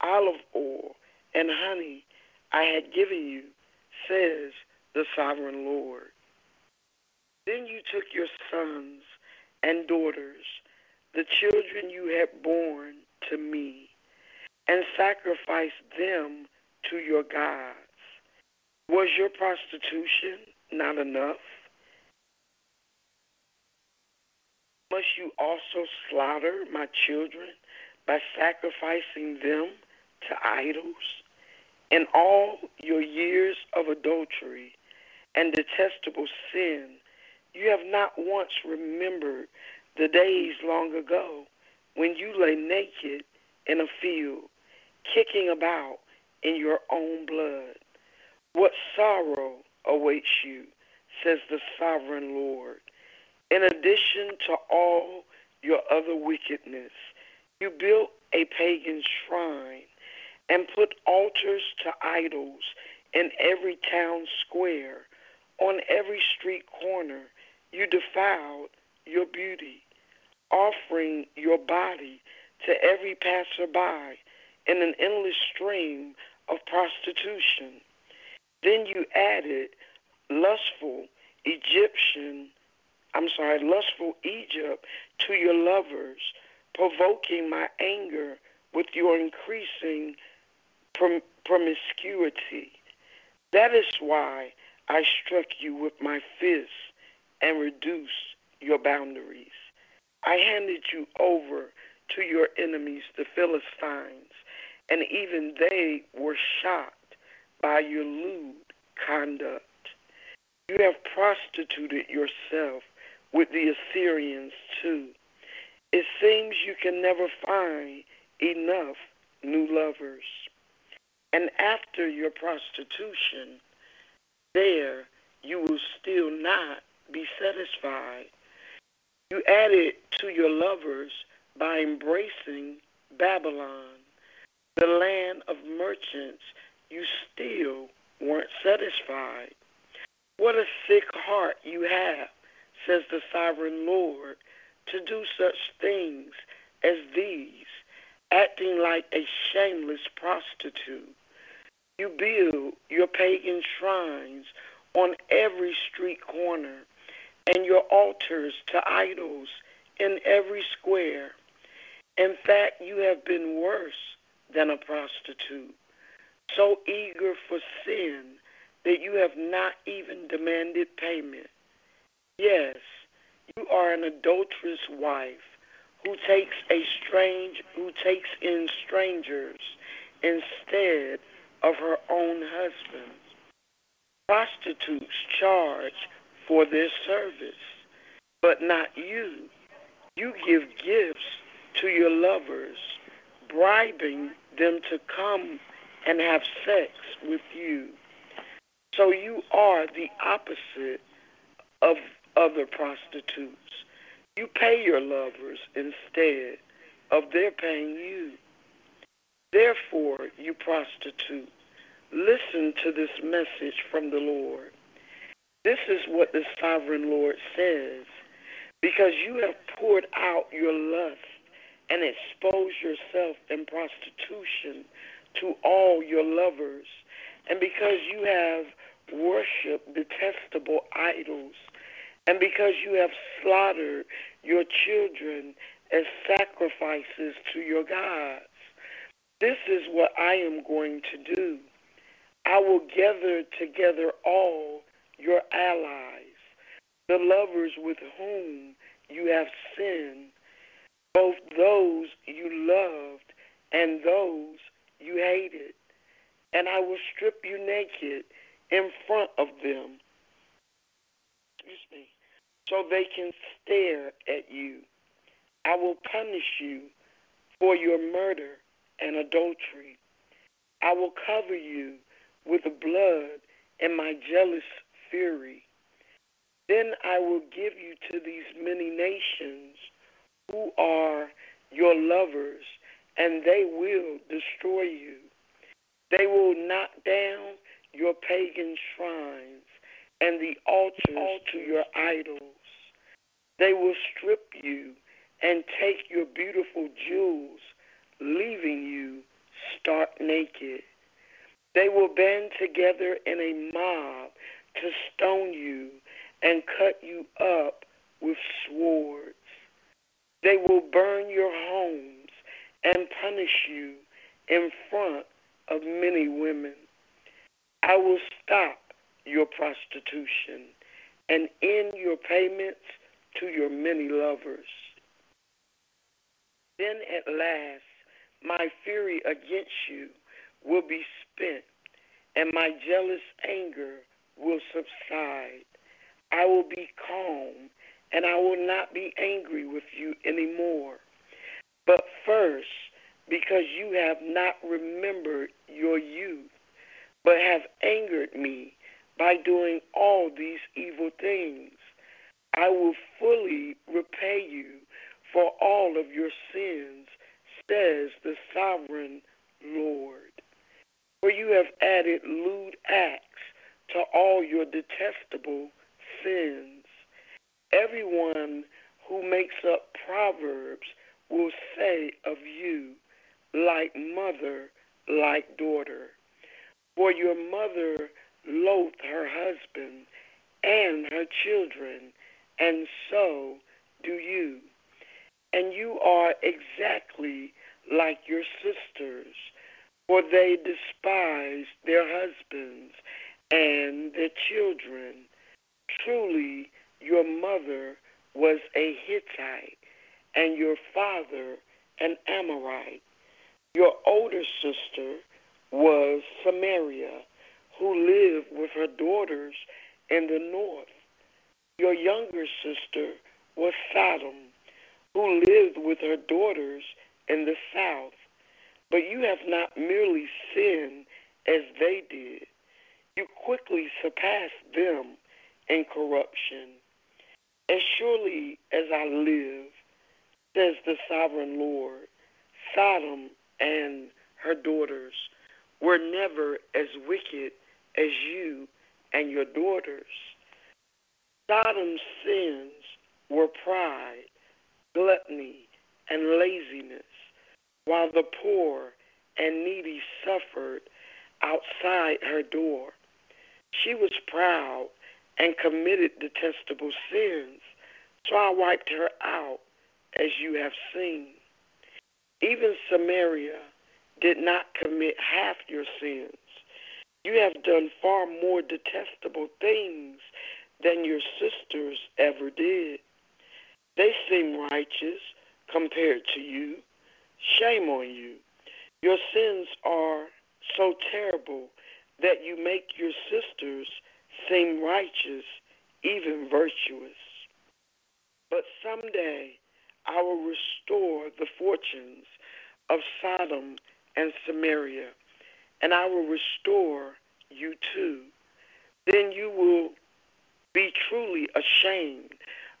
olive oil, and honey I had given you, says the sovereign Lord. Then you took your sons and daughters, the children you had born to me, and sacrificed them to your gods. Was your prostitution not enough? Must you also slaughter my children by sacrificing them to idols? In all your years of adultery and detestable sin, you have not once remembered the days long ago when you lay naked in a field, kicking about in your own blood. What sorrow awaits you, says the sovereign Lord. In addition to all your other wickedness. You built a pagan shrine and put altars to idols in every town square, on every street corner. You defiled your beauty, offering your body to every passerby in an endless stream of prostitution. Then you added lustful Egyptian, I'm sorry, lustful Egypt to your lovers, provoking my anger with your increasing prom- promiscuity. That is why I struck you with my fist and reduced your boundaries. I handed you over to your enemies, the Philistines, and even they were shocked by your lewd conduct. You have prostituted yourself with the Assyrians too. It seems you can never find enough new lovers. And after your prostitution, there you will still not be satisfied. You added to your lovers by embracing Babylon, the land of merchants. You still weren't satisfied. What a sick heart you have, says the sovereign Lord, to do such things as these, acting like a shameless prostitute. You build your pagan shrines on every street corner and your altars to idols in every square. In fact, you have been worse than a prostitute, so eager for sin that you have not even demanded payment. Yes, you are an adulterous wife who takes a strange who takes in strangers instead of her own husband. Prostitutes charge for their service, but not you. You give gifts to your lovers, bribing them to come and have sex with you. So you are the opposite of other prostitutes. You pay your lovers instead of their paying you. Therefore, you prostitute, listen to this message from the Lord. This is what the sovereign Lord says. Because you have poured out your lust and expose yourself in prostitution to all your lovers, and because you have worshiped detestable idols, and because you have slaughtered your children as sacrifices to your gods, this is what I am going to do. I will gather together all your allies, the lovers with whom you have sinned, both those you loved and those you hated, and I will strip you naked in front of them. Excuse me. So they can stare at you. I will punish you for your murder and adultery. I will cover you with the blood and my jealous fury. Then I will give you to these many nations who are your lovers, and they will destroy you. They will knock down your pagan shrines and the altars to your idols. They will strip you and take your beautiful jewels, leaving you stark naked. They will band together in a mob to stone you and cut you up with swords. They will burn your homes and punish you in front of many women. I will stop your prostitution and end your payments to your many lovers. Then at last my fury against you will be spent, and my jealous anger will subside. I will be calm, and I will not be angry with you anymore. But first, because you have not remembered your youth, but have angered me by doing all these evil things, I will fully repay you for all of your sins, says the sovereign Lord. For you have added lewd acts to all your detestable sins. Everyone who makes up proverbs will say of you, like mother, like daughter. For your mother loathed her husband and her children, and so do you. And you are exactly like your sisters, for they despise their husbands and their children. Truly, your mother was a Hittite, and your father an Amorite. Your older sister was Samaria, who lived with her daughters in the north. Your younger sister was Sodom, who lived with her daughters in the south. But you have not merely sinned as they did, you quickly surpassed them in corruption. As surely as I live, says the sovereign Lord, Sodom and her daughters were never as wicked as you and your daughters. Sodom's sins were pride, gluttony, and laziness, while the poor and needy suffered outside her door. She was proud and committed detestable sins, so I wiped her out, as you have seen. Even Samaria did not commit half your sins. You have done far more detestable things than your sisters ever did. They seem righteous compared to you. Shame on you. Your sins are so terrible that you make your sisters seem righteous, even virtuous. But someday I will restore the fortunes of Sodom and Samaria, and I will restore you too. Then you will be truly ashamed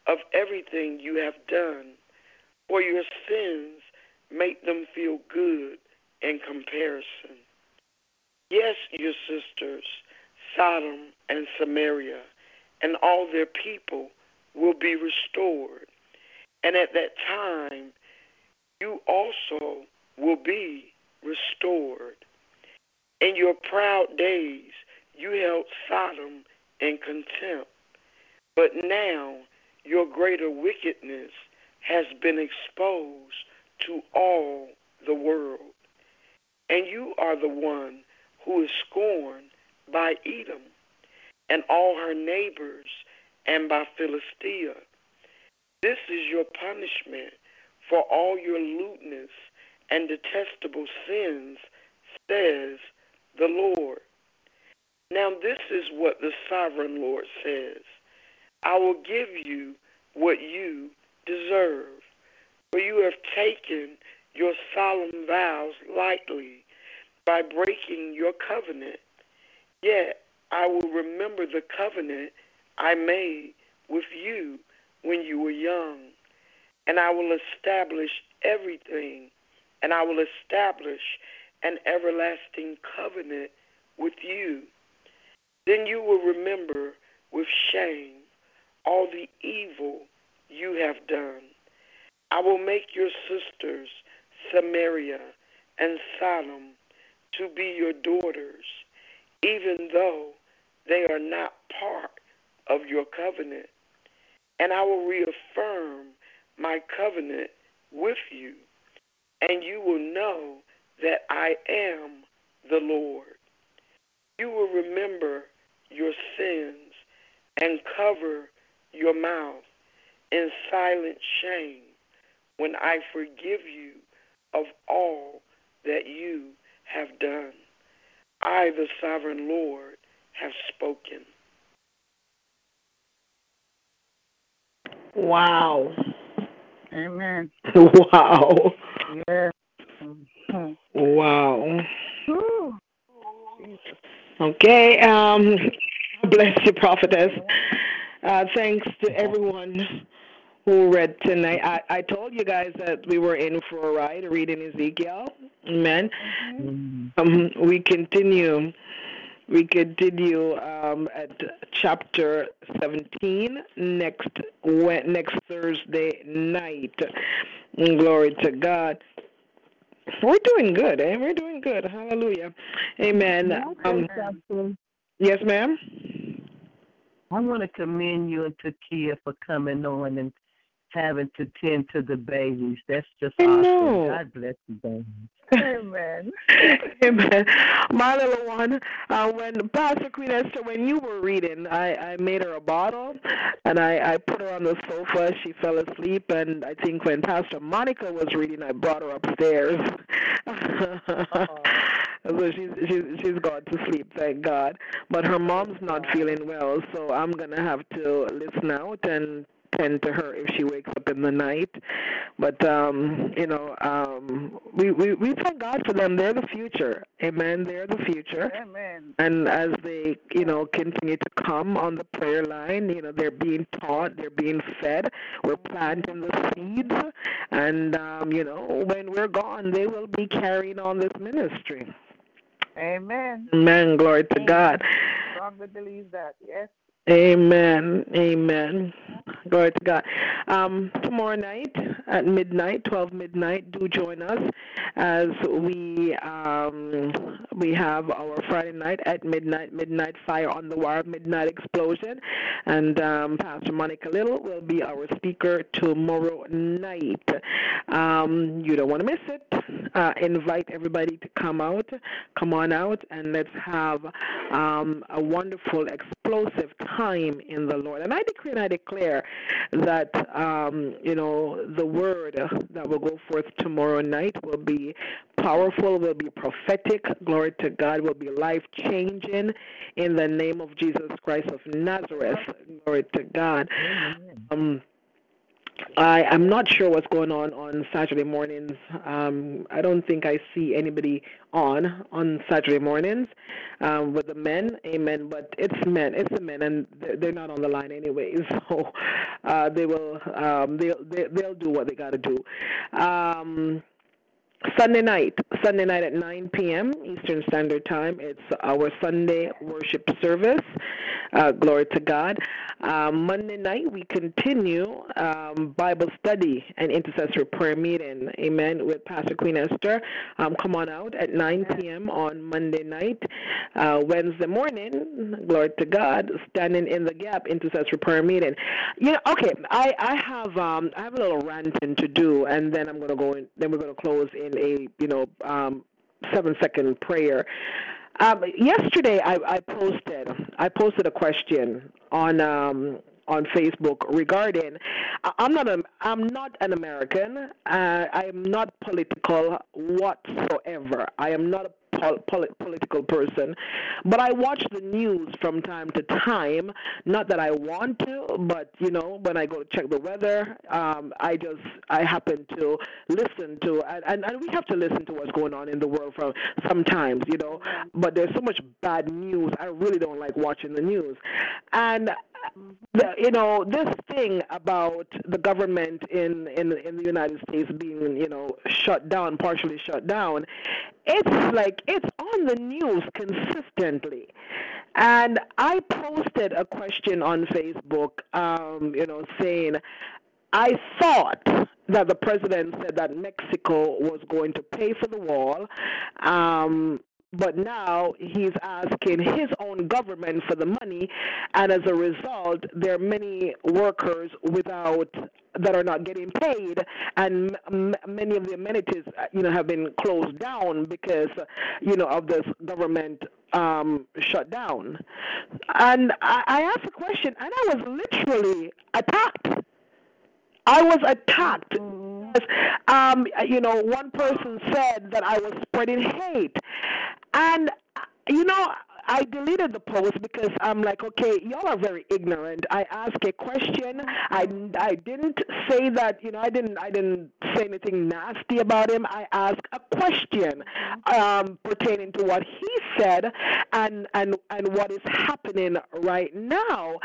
of everything you have done, for your sins make them feel good in comparison. Yes, your sisters, Sodom and Samaria, and all their people will be restored. And at that time, you also will be restored. In your proud days, you held Sodom in contempt. But now your greater wickedness has been exposed to all the world. And you are the one who is scorned by Edom and all her neighbors and by Philistia. This is your punishment for all your lewdness and detestable sins, says the Lord. Now, this is what the sovereign Lord says I will give you what you deserve, for you have taken your solemn vows lightly by breaking your covenant. Yet I will remember the covenant I made with you when you were young, and I will establish everything, and I will establish an everlasting covenant with you. Then you will remember with shame all the evil you have done. I will make your sisters, Samaria and Sodom, to be your daughters, even though they are not part of your covenant. And I will reaffirm my covenant with you, and you will know that I am the Lord. You will remember your sins and cover your mouth in silent shame when I forgive you of all that you have done. I, the sovereign Lord, have spoken. Wow. Amen. Wow. Yes. Wow. Whew. Okay. Um, bless you, prophetess. Uh, thanks to everyone who read tonight. I, I told you guys that we were in for a ride reading Ezekiel. Amen. Mm-hmm. Um, we continue. We continue um, at chapter 17 next next Thursday night. Glory to God. We're doing good, eh? We're doing good. Hallelujah. Amen. Um, yes, ma'am. I want to commend you and Takia for coming on and having to tend to the babies. That's just I awesome. God bless you, babies. Amen. Amen. My little one, uh, when Pastor Queen Esther, when you were reading, I, I made her a bottle and I, I put her on the sofa. She fell asleep, and I think when Pastor Monica was reading, I brought her upstairs. so she's she's she's gone to sleep, thank God. But her mom's not feeling well, so I'm gonna have to listen out and tend to her if she wakes up in the night. But um, you know, um, we, we we thank God for them. They're the future. Amen. They're the future. Amen. And as they, you know, continue to come on the prayer line, you know, they're being taught, they're being fed. We're planting the seeds, and um, you know, when we're gone, they will be carrying on this ministry. Amen. Amen. Glory to Amen. God. Strongly believe that. Yes. Amen. Amen. Glory to God. Um, tomorrow night at midnight, 12 midnight, do join us as we um, we have our Friday night at midnight, midnight fire on the wire, midnight explosion, and um, Pastor Monica Little will be our speaker tomorrow night. Um, you don't want to miss it. Uh, invite everybody to come out, come on out, and let's have um, a wonderful, explosive time in the Lord. And I decree and I declare that um, you know the word that will go forth tomorrow night will be powerful, will be prophetic. Glory to God, will be life changing in the name of Jesus Christ of Nazareth. Glory to God. Um, I am not sure what's going on on Saturday mornings. Um, I don't think I see anybody on on Saturday mornings um, with the men. Amen. But it's men. It's the men, and they're not on the line anyway. So uh, they will. Um, they'll they, will they will do what they got to do. Um, Sunday night, Sunday night at 9 p.m. Eastern Standard Time. It's our Sunday worship service. Uh, glory to God. Um, Monday night, we continue um, Bible study and intercessory prayer meeting. Amen. With Pastor Queen Esther. Um, come on out at 9 p.m. on Monday night. Uh, Wednesday morning, glory to God, standing in the gap intercessory prayer meeting. Yeah. Okay. I I have um I have a little ranting to do, and then I'm gonna go. In, then we're gonna close in a you know um seven second prayer. Um, yesterday, I, I posted I posted a question on um, on Facebook regarding I'm not a, I'm not an American. Uh, I am not political whatsoever. I am not a pol- pol- political person, but I watch the news from time to time. Not that I want to, but you know, when I go to check the weather, um, I just I happen to listen to, and, and and we have to listen to what's going on in the world from sometimes, you know. But there's so much bad news. I really don't like watching the news, and the, you know this thing about the government in, in in the United States being you know shut down, partially shut down, it's like it's on the news consistently. And I posted a question on Facebook, um, you know, saying I thought that the president said that Mexico was going to pay for the wall. Um, but now he's asking his own government for the money, and as a result, there are many workers without that are not getting paid, and m- many of the amenities, uh, you know, have been closed down because, you know, of this government um, shut down. And I, I asked a question, and I was literally attacked. I was attacked. Mm-hmm. Um, you know, one person said that I was spreading hate. And, you know, I deleted the post because I'm like, okay, y'all are very ignorant. I asked a question. I, I didn't say that, you know, I didn't I didn't say anything nasty about him. I asked a question um, pertaining to what he said and and and what is happening right now.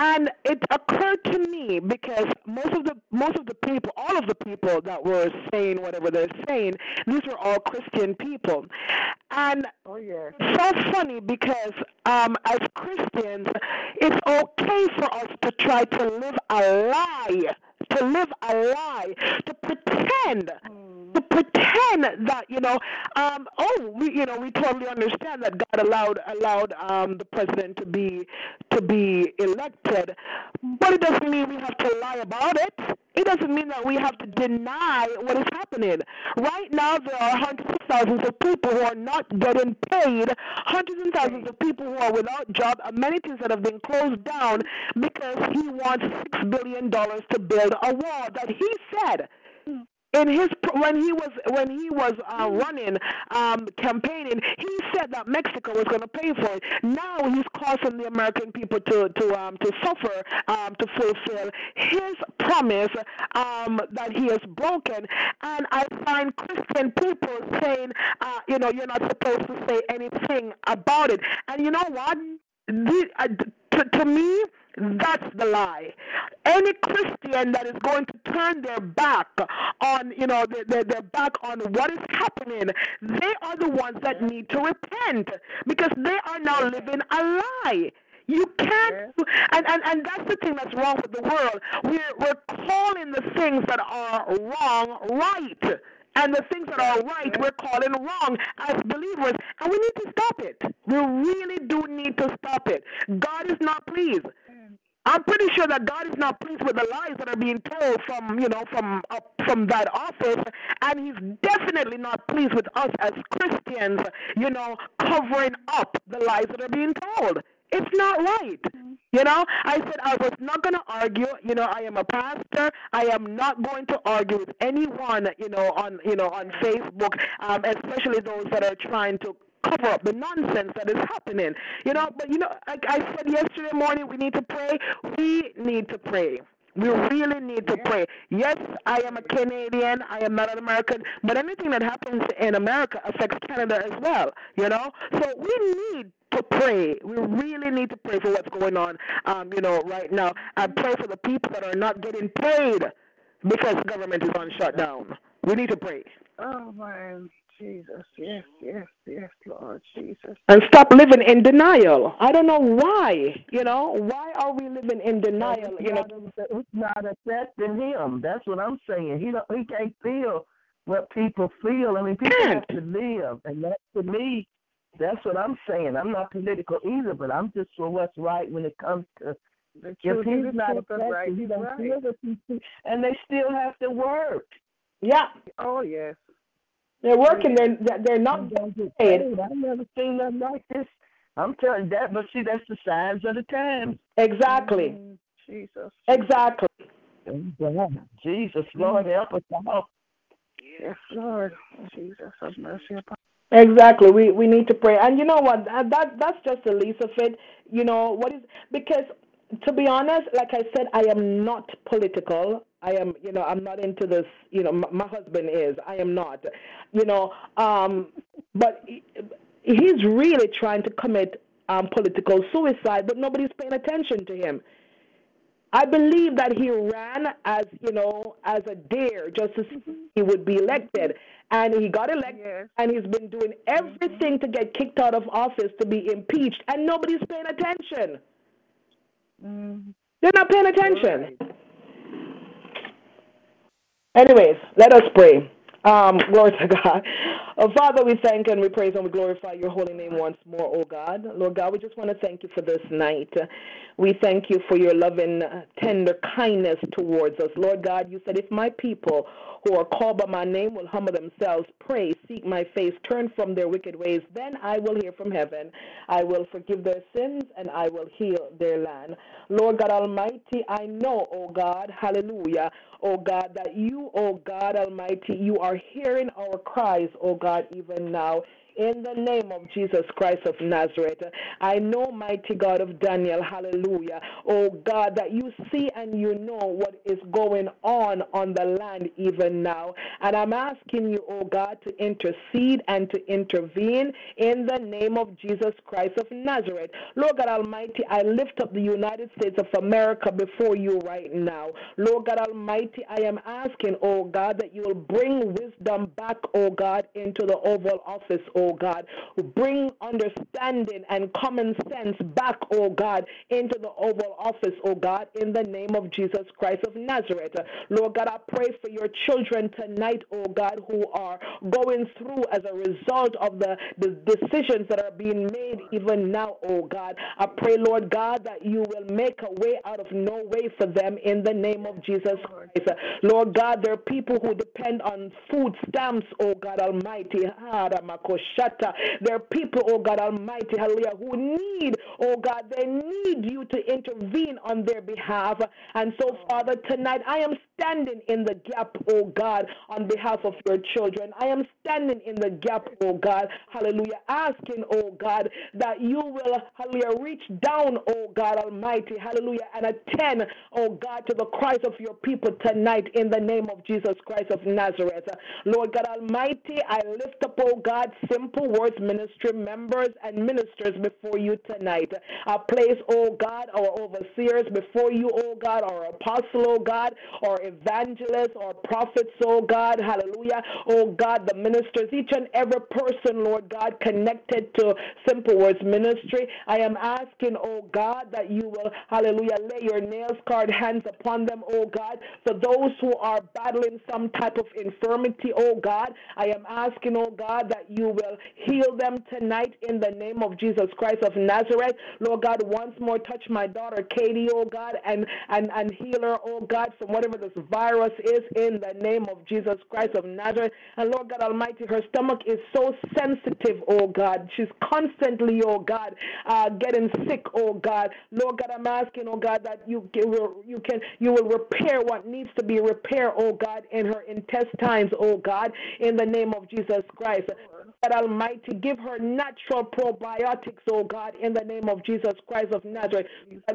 And it occurred to me because most of the most of the people, all of the people that were saying whatever they're saying, these were all Christian people. And oh, yeah. it's so funny because um, as Christians, it's okay for us to try to live a lie, to live a lie, to pretend. Mm to pretend that you know, um, oh, we you know we totally understand that God allowed allowed um, the president to be to be elected, but it doesn't mean we have to lie about it. It doesn't mean that we have to deny what is happening. Right now, there are hundreds of thousands of people who are not getting paid, hundreds and thousands of people who are without job, amenities that have been closed down because he wants six billion dollars to build a wall that he said hmm. In his when he was when he was uh, running um, campaigning, he said that Mexico was going to pay for it. Now he's causing the American people to to um, to suffer um, to fulfill his promise um, that he has broken. And I find Christian people saying, uh, you know, you're not supposed to say anything about it. And you know what? The, uh, to, to me, that's the lie. Any Christian that is going to turn their back on, you know, their, their, their back on what is happening, they are the ones that need to repent because they are now living a lie. You can't, and, and, and that's the thing that's wrong with the world. We're, we're calling the things that are wrong right. And the things that are right, we're calling wrong as believers. And we need to stop it. We really do need to stop it. God is not pleased. I'm pretty sure that God is not pleased with the lies that are being told from, you know, from uh, from that office, and He's definitely not pleased with us as Christians, you know, covering up the lies that are being told. It's not right. Mm-hmm. You know, I said I was not going to argue. You know, I am a pastor. I am not going to argue with anyone. You know, on you know on Facebook, um, especially those that are trying to cover up the nonsense that is happening. You know, but you know, like I said yesterday morning, we need to pray. We need to pray. We really need to pray. Yes, I am a Canadian. I am not an American. But anything that happens in America affects Canada as well. You know, so we need to pray. We really need to pray for what's going on. Um, you know, right now, and pray for the people that are not getting paid because government is on shutdown. We need to pray. Oh man. Jesus, yes, yes, yes, Lord Jesus. And stop living in denial. I don't know why. You know, why are we living in denial? It's you know, it's not affecting him. That's what I'm saying. He don't, he can't feel what people feel. I mean, people have to live, and that to me, that's what I'm saying. I'm not political either, but I'm just for what's right when it comes to. The if he's not affected, right, he don't right. feel the people, and they still have to work. Yeah. Oh yes. They're working. They're they're not paid. I've never seen nothing like this. I'm telling you that, but see, that's the signs of the times. Exactly. Mm, Jesus. Exactly. Jesus, Lord, help us out. Yes, Lord. Jesus, have mercy upon. Exactly. We we need to pray, and you know what? That that's just the least of it. You know what is because to be honest, like I said, I am not political. I am, you know, I'm not into this. You know, my, my husband is. I am not. You know, um, but he's really trying to commit um, political suicide, but nobody's paying attention to him. I believe that he ran as you know as a dare just to see he would be elected, and he got elected, yes. and he's been doing everything to get kicked out of office to be impeached, and nobody's paying attention. Mm. They're not paying attention. Anyways, let us pray. Um, glory to God. Oh, Father, we thank and we praise and we glorify your holy name once more, oh God. Lord God, we just want to thank you for this night. We thank you for your loving, uh, tender kindness towards us. Lord God, you said, if my people who are called by my name will humble themselves, pray, seek my face, turn from their wicked ways, then I will hear from heaven. I will forgive their sins and I will heal their land. Lord God Almighty, I know, oh God, hallelujah, oh God, that you, oh God Almighty, you are hearing our cries, oh God, even now in the name of Jesus Christ of Nazareth. I know, mighty God of Daniel, hallelujah, oh God, that you see and you know what is going on on the land even now. And I'm asking you, oh God, to intercede and to intervene in the name of Jesus Christ of Nazareth. Lord God Almighty, I lift up the United States of America before you right now. Lord God Almighty, I am asking, oh God, that you will bring wisdom back, oh God, into the Oval Office, oh Oh God. Bring understanding and common sense back, oh God, into the Oval Office, oh God, in the name of Jesus Christ of Nazareth. Lord God, I pray for your children tonight, oh God, who are going through as a result of the, the decisions that are being made even now, oh God. I pray, Lord God, that you will make a way out of no way for them in the name of Jesus Christ. Lord God, there are people who depend on food stamps, oh God Almighty. There are people, oh God Almighty, hallelujah, who need, oh God, they need you to intervene on their behalf. And so, Father, tonight I am standing in the gap, oh God, on behalf of your children. I am standing in the gap, oh God, hallelujah, asking, oh God, that you will, hallelujah, reach down, oh God Almighty, hallelujah, and attend, oh God, to the cries of your people tonight in the name of Jesus Christ of Nazareth. Lord God Almighty, I lift up, oh God, Simple Simple words Ministry members and ministers before you tonight. I place, oh God, our overseers before you, oh God, our apostle, oh God, our evangelists, our prophets, oh God, hallelujah, oh God, the ministers, each and every person, Lord God, connected to Simple Words Ministry. I am asking, oh God, that you will, hallelujah, lay your nails scarred hands upon them, oh God, for those who are battling some type of infirmity, oh God. I am asking, oh God, that you will heal them tonight in the name of Jesus Christ of Nazareth. Lord God, once more touch my daughter Katie, oh God, and, and, and heal her, oh God, from whatever this virus is in the name of Jesus Christ of Nazareth. And Lord God Almighty, her stomach is so sensitive, oh God. She's constantly, oh God, uh, getting sick, oh God. Lord God, I'm asking, oh God, that you, you can you will repair what needs to be repaired, oh God, in her intestines, oh God, in the name of Jesus Christ. God Almighty, give her natural probiotics, oh God, in the name of Jesus Christ of Nazareth.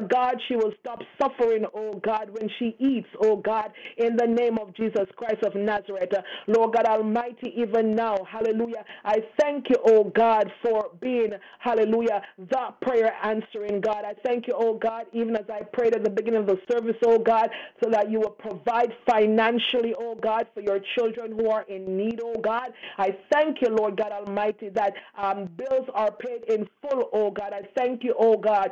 God, she will stop suffering, oh God, when she eats, oh God, in the name of Jesus Christ of Nazareth. Lord God Almighty, even now, hallelujah, I thank you, oh God, for being, hallelujah, that prayer answering God. I thank you, oh God, even as I prayed at the beginning of the service, oh God, so that you will provide financially, oh God, for your children who are in need, oh God. I thank you, Lord God Almighty, that um, bills are paid in full, oh God. I thank you, oh God,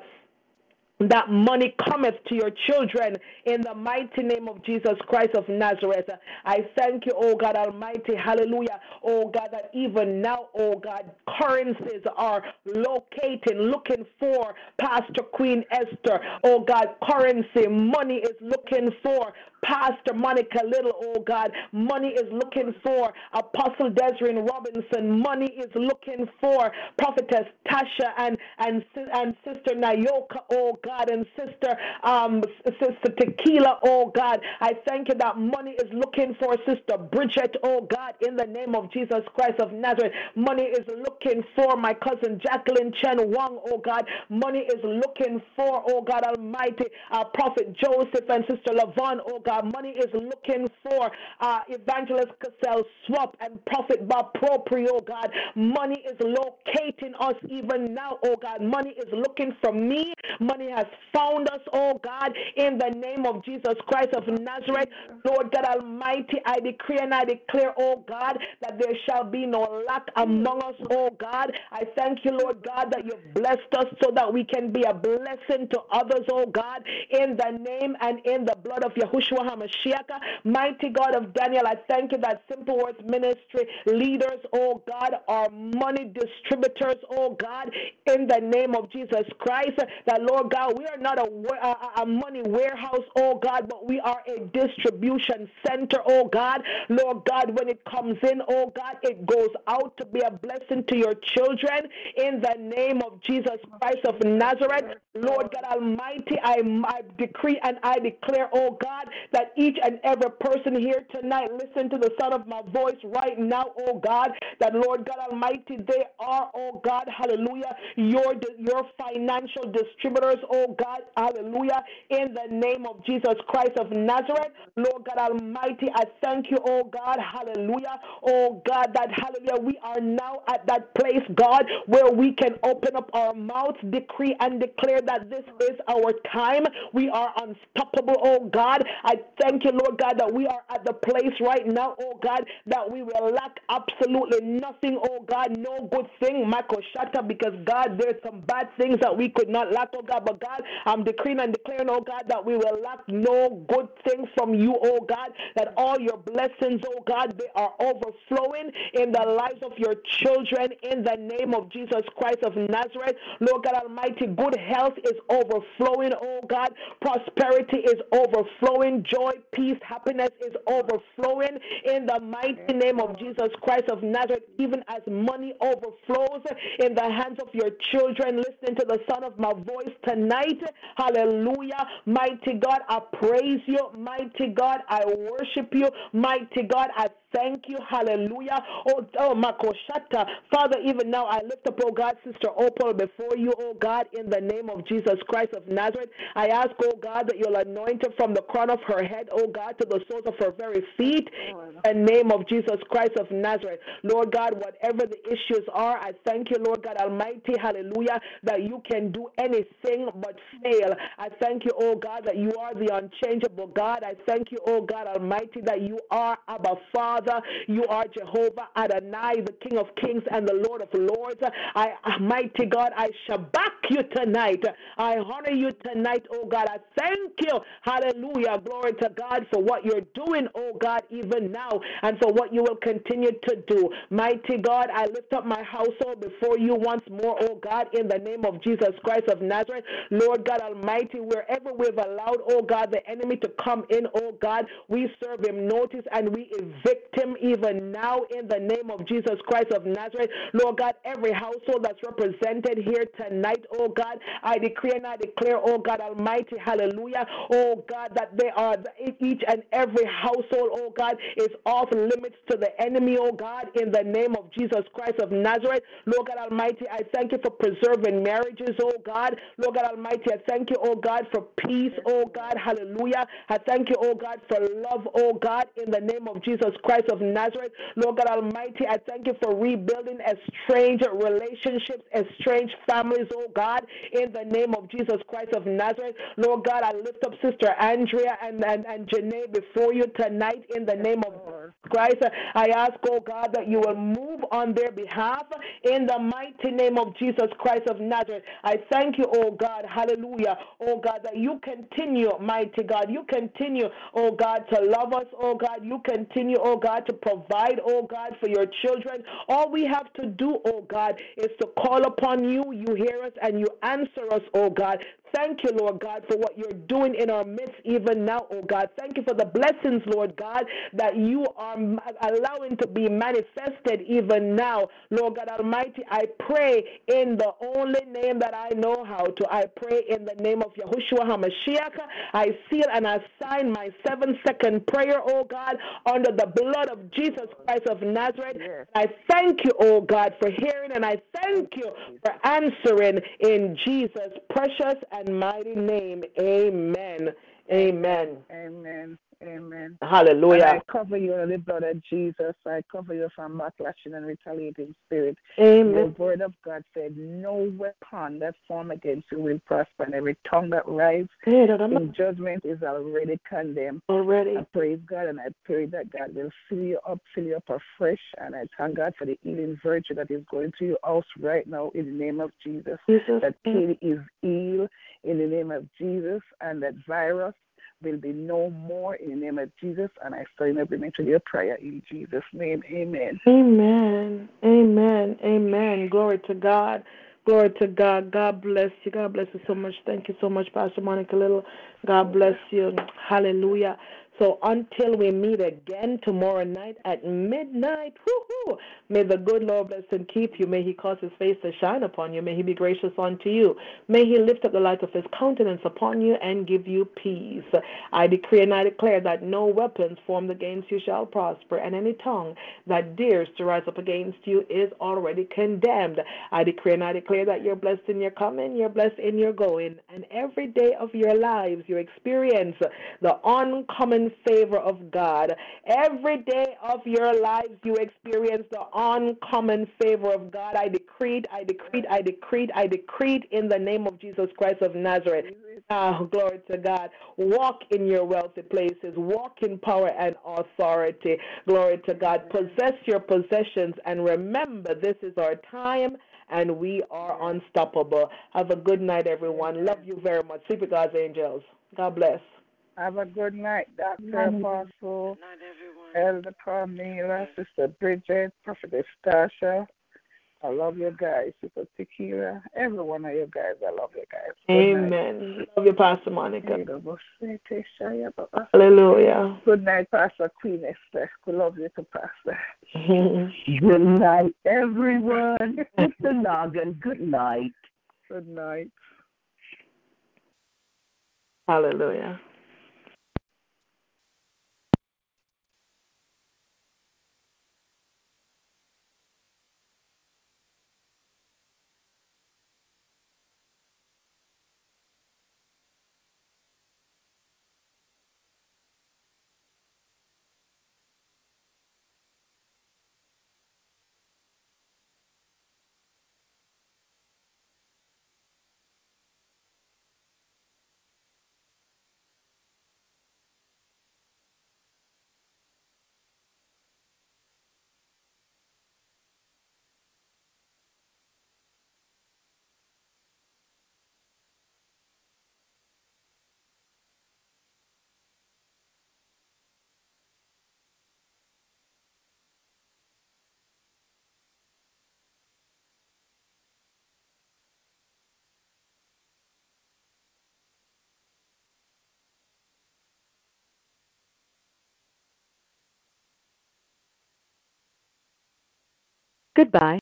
that money cometh to your children in the mighty name of Jesus Christ of Nazareth. I thank you, oh God Almighty, hallelujah, oh God, that even now, oh God, currencies are locating, looking for Pastor Queen Esther, oh God, currency, money is looking for Pastor Monica Little, oh God. Money is looking for Apostle Desiree Robinson. Money is looking for Prophetess Tasha and, and, and Sister Nayoka, oh God, and Sister um, Sister Tequila, oh God. I thank you that money is looking for Sister Bridget, oh God, in the name of Jesus Christ of Nazareth. Money is looking for my cousin Jacqueline Chen Wang, oh God. Money is looking for, oh God Almighty, uh, Prophet Joseph and Sister Lavon, oh God. God. Money is looking for uh, Evangelist Cassell Swap and Prophet Bob Proprio, oh God. Money is locating us even now, oh God. Money is looking for me. Money has found us, oh God, in the name of Jesus Christ of Nazareth. Lord God Almighty, I decree and I declare, oh God, that there shall be no lack among us, oh God. I thank you, Lord God, that you've blessed us so that we can be a blessing to others, oh God, in the name and in the blood of Yahushua HaMashiach. Mighty God of Daniel, I thank you that Simple Words Ministry leaders, oh God, are money distributors, oh God, in the name of Jesus Christ. That, Lord God. We are not a, a, a money warehouse, oh God, but we are a distribution center, oh God. Lord God, when it comes in, oh God, it goes out to be a blessing to your children in the name of Jesus Christ of Nazareth. Lord God Almighty, I, I decree and I declare, oh God, that each and every person here tonight listen to the sound of my voice right now, oh God, that Lord God Almighty, they are, oh God, hallelujah, your, your financial distributors, oh God, hallelujah, in the name of Jesus Christ of Nazareth. Lord God Almighty, I thank you, oh God, hallelujah, oh God, that hallelujah, we are now at that place, God, where we can open up our mouths, decree and declare that this is our time. We are unstoppable, oh God. Thank you, Lord God, that we are at the place right now, oh God, that we will lack absolutely nothing, oh God, no good thing, Michael Shatta, because God, there's some bad things that we could not lack, oh God, but God, I'm decreeing and declaring, oh God, that we will lack no good thing from you, oh God, that all your blessings, oh God, they are overflowing in the lives of your children in the name of Jesus Christ of Nazareth. Lord God Almighty, good health is overflowing, oh God, prosperity is overflowing, joy, peace, happiness is overflowing in the mighty name of Jesus Christ of Nazareth, even as money overflows in the hands of your children, listening to the sound of my voice tonight. Hallelujah. Mighty God, I praise you. Mighty God, I worship you. Mighty God, I thank you. Hallelujah. Oh, oh, Makoshata. Father, even now I lift up, oh God, Sister Opal before you, oh God, in the name of Jesus Christ of Nazareth. I ask, oh God, that you'll anoint her from the crown of her head, oh God, to the soles of her very feet, in the name of Jesus Christ of Nazareth. Lord God, whatever the issues are, I thank you, Lord God Almighty, hallelujah, that you can do anything but fail. I thank you, oh God, that you are the unchangeable God. I thank you, oh God Almighty, that you are Abba Father. Father. You are Jehovah Adonai, the King of Kings and the Lord of Lords. I, uh, mighty God, I shabach you tonight. I honor you tonight, oh God. I thank you. Hallelujah. Glory to God for what you're doing, oh God, even now, and for what you will continue to do. Mighty God, I lift up my household before you once more, oh God, in the name of Jesus Christ of Nazareth. Lord God Almighty, wherever we've allowed, oh God, the enemy to come in, oh God, we serve him notice and we evict him even now in the name of Jesus Christ of Nazareth. Lord God, every household that's represented here tonight, oh God, I decree and I declare, oh God Almighty, hallelujah, oh God, that they are each and every household, oh God, is off limits to the enemy, oh God, in the name of Jesus Christ of Nazareth. Lord God Almighty, I thank you for preserving marriages, oh God. Lord God Almighty, I thank you, oh God, for peace, oh God, hallelujah. I thank you, oh God, for love, oh God, in the name of Jesus Christ of Nazareth. Lord God Almighty, I thank you for rebuilding estranged relationships, estranged families, oh God, in the name of Jesus Christ of Nazareth. Lord God, I lift up Sister Andrea and, and, and Janae before you tonight in the name of Christ. I ask, oh God, that you will move on their behalf in the mighty name of Jesus Christ of Nazareth. I thank you, oh God, hallelujah, oh God, that you continue, mighty God, you continue, oh God, to love us, oh God, you continue, oh God, to provide, oh God, for your children. All we have to do, oh God, is to call upon you. You hear us and you answer us, oh God. Thank you, Lord God, for what you're doing in our midst even now, oh God. Thank you for the blessings, Lord God, that you are allowing to be manifested even now. Lord God Almighty, I pray in the only name that I know how to. I pray in the name of Yahushua HaMashiach. I seal and I sign my seven second prayer, oh God, under the blood of Jesus Christ of Nazareth. Yes. I thank you, oh God, for hearing and I thank you for answering in Jesus' precious and mighty name. Amen. Amen. Amen. Amen. Hallelujah. And I cover you in the blood of Jesus. I cover you from backlashing and retaliating spirit. Amen. The word of God said, No weapon that form against you will prosper, and every tongue that rises in judgment is already condemned. Already. I praise God and I pray that God will fill you up, fill you up afresh. And I thank God for the healing virtue that is going to your house right now in the name of Jesus. Jesus. That Katie is healed in the name of Jesus, and that virus will be no more in the name of Jesus. And I stand agreement with your prayer in Jesus' name. Amen. Amen. Amen. Amen. Glory to God. Glory to God. God bless you. God bless you so much. Thank you so much, Pastor Monica Little. God bless you. Hallelujah. So until we meet again tomorrow night at midnight, whoo may the good Lord bless and keep you. May he cause his face to shine upon you. May he be gracious unto you. May he lift up the light of his countenance upon you and give you peace. I decree and I declare that no weapons formed against you shall prosper, and any tongue that dares to rise up against you is already condemned. I decree and I declare that you're blessed in your coming, you're blessed in your going, and every day of your lives you experience the uncommon favor of God. Every day of your lives you experience the uncommon favor of God. I decreed, I decreed, I decreed, I decreed in the name of Jesus Christ of Nazareth. Oh, glory to God. Walk in your wealthy places. Walk in power and authority. Glory to God. Possess your possessions and remember this is our time and we are unstoppable. Have a good night, everyone. Love you very much. Sleep with God's angels. God bless. Have a good night, Dr. Apostle, Elder Carmela, Sister Bridget, Prophetess Tasha. I love you guys, Sister Tequila. Every one of you guys, I love you guys. Good Amen. Night. Love you, Pastor Monica. Hallelujah. Good night, Pastor Queen Esther. We love you to Pastor. good night, everyone. Mr. Noggin, good night. Good night. Hallelujah. Goodbye.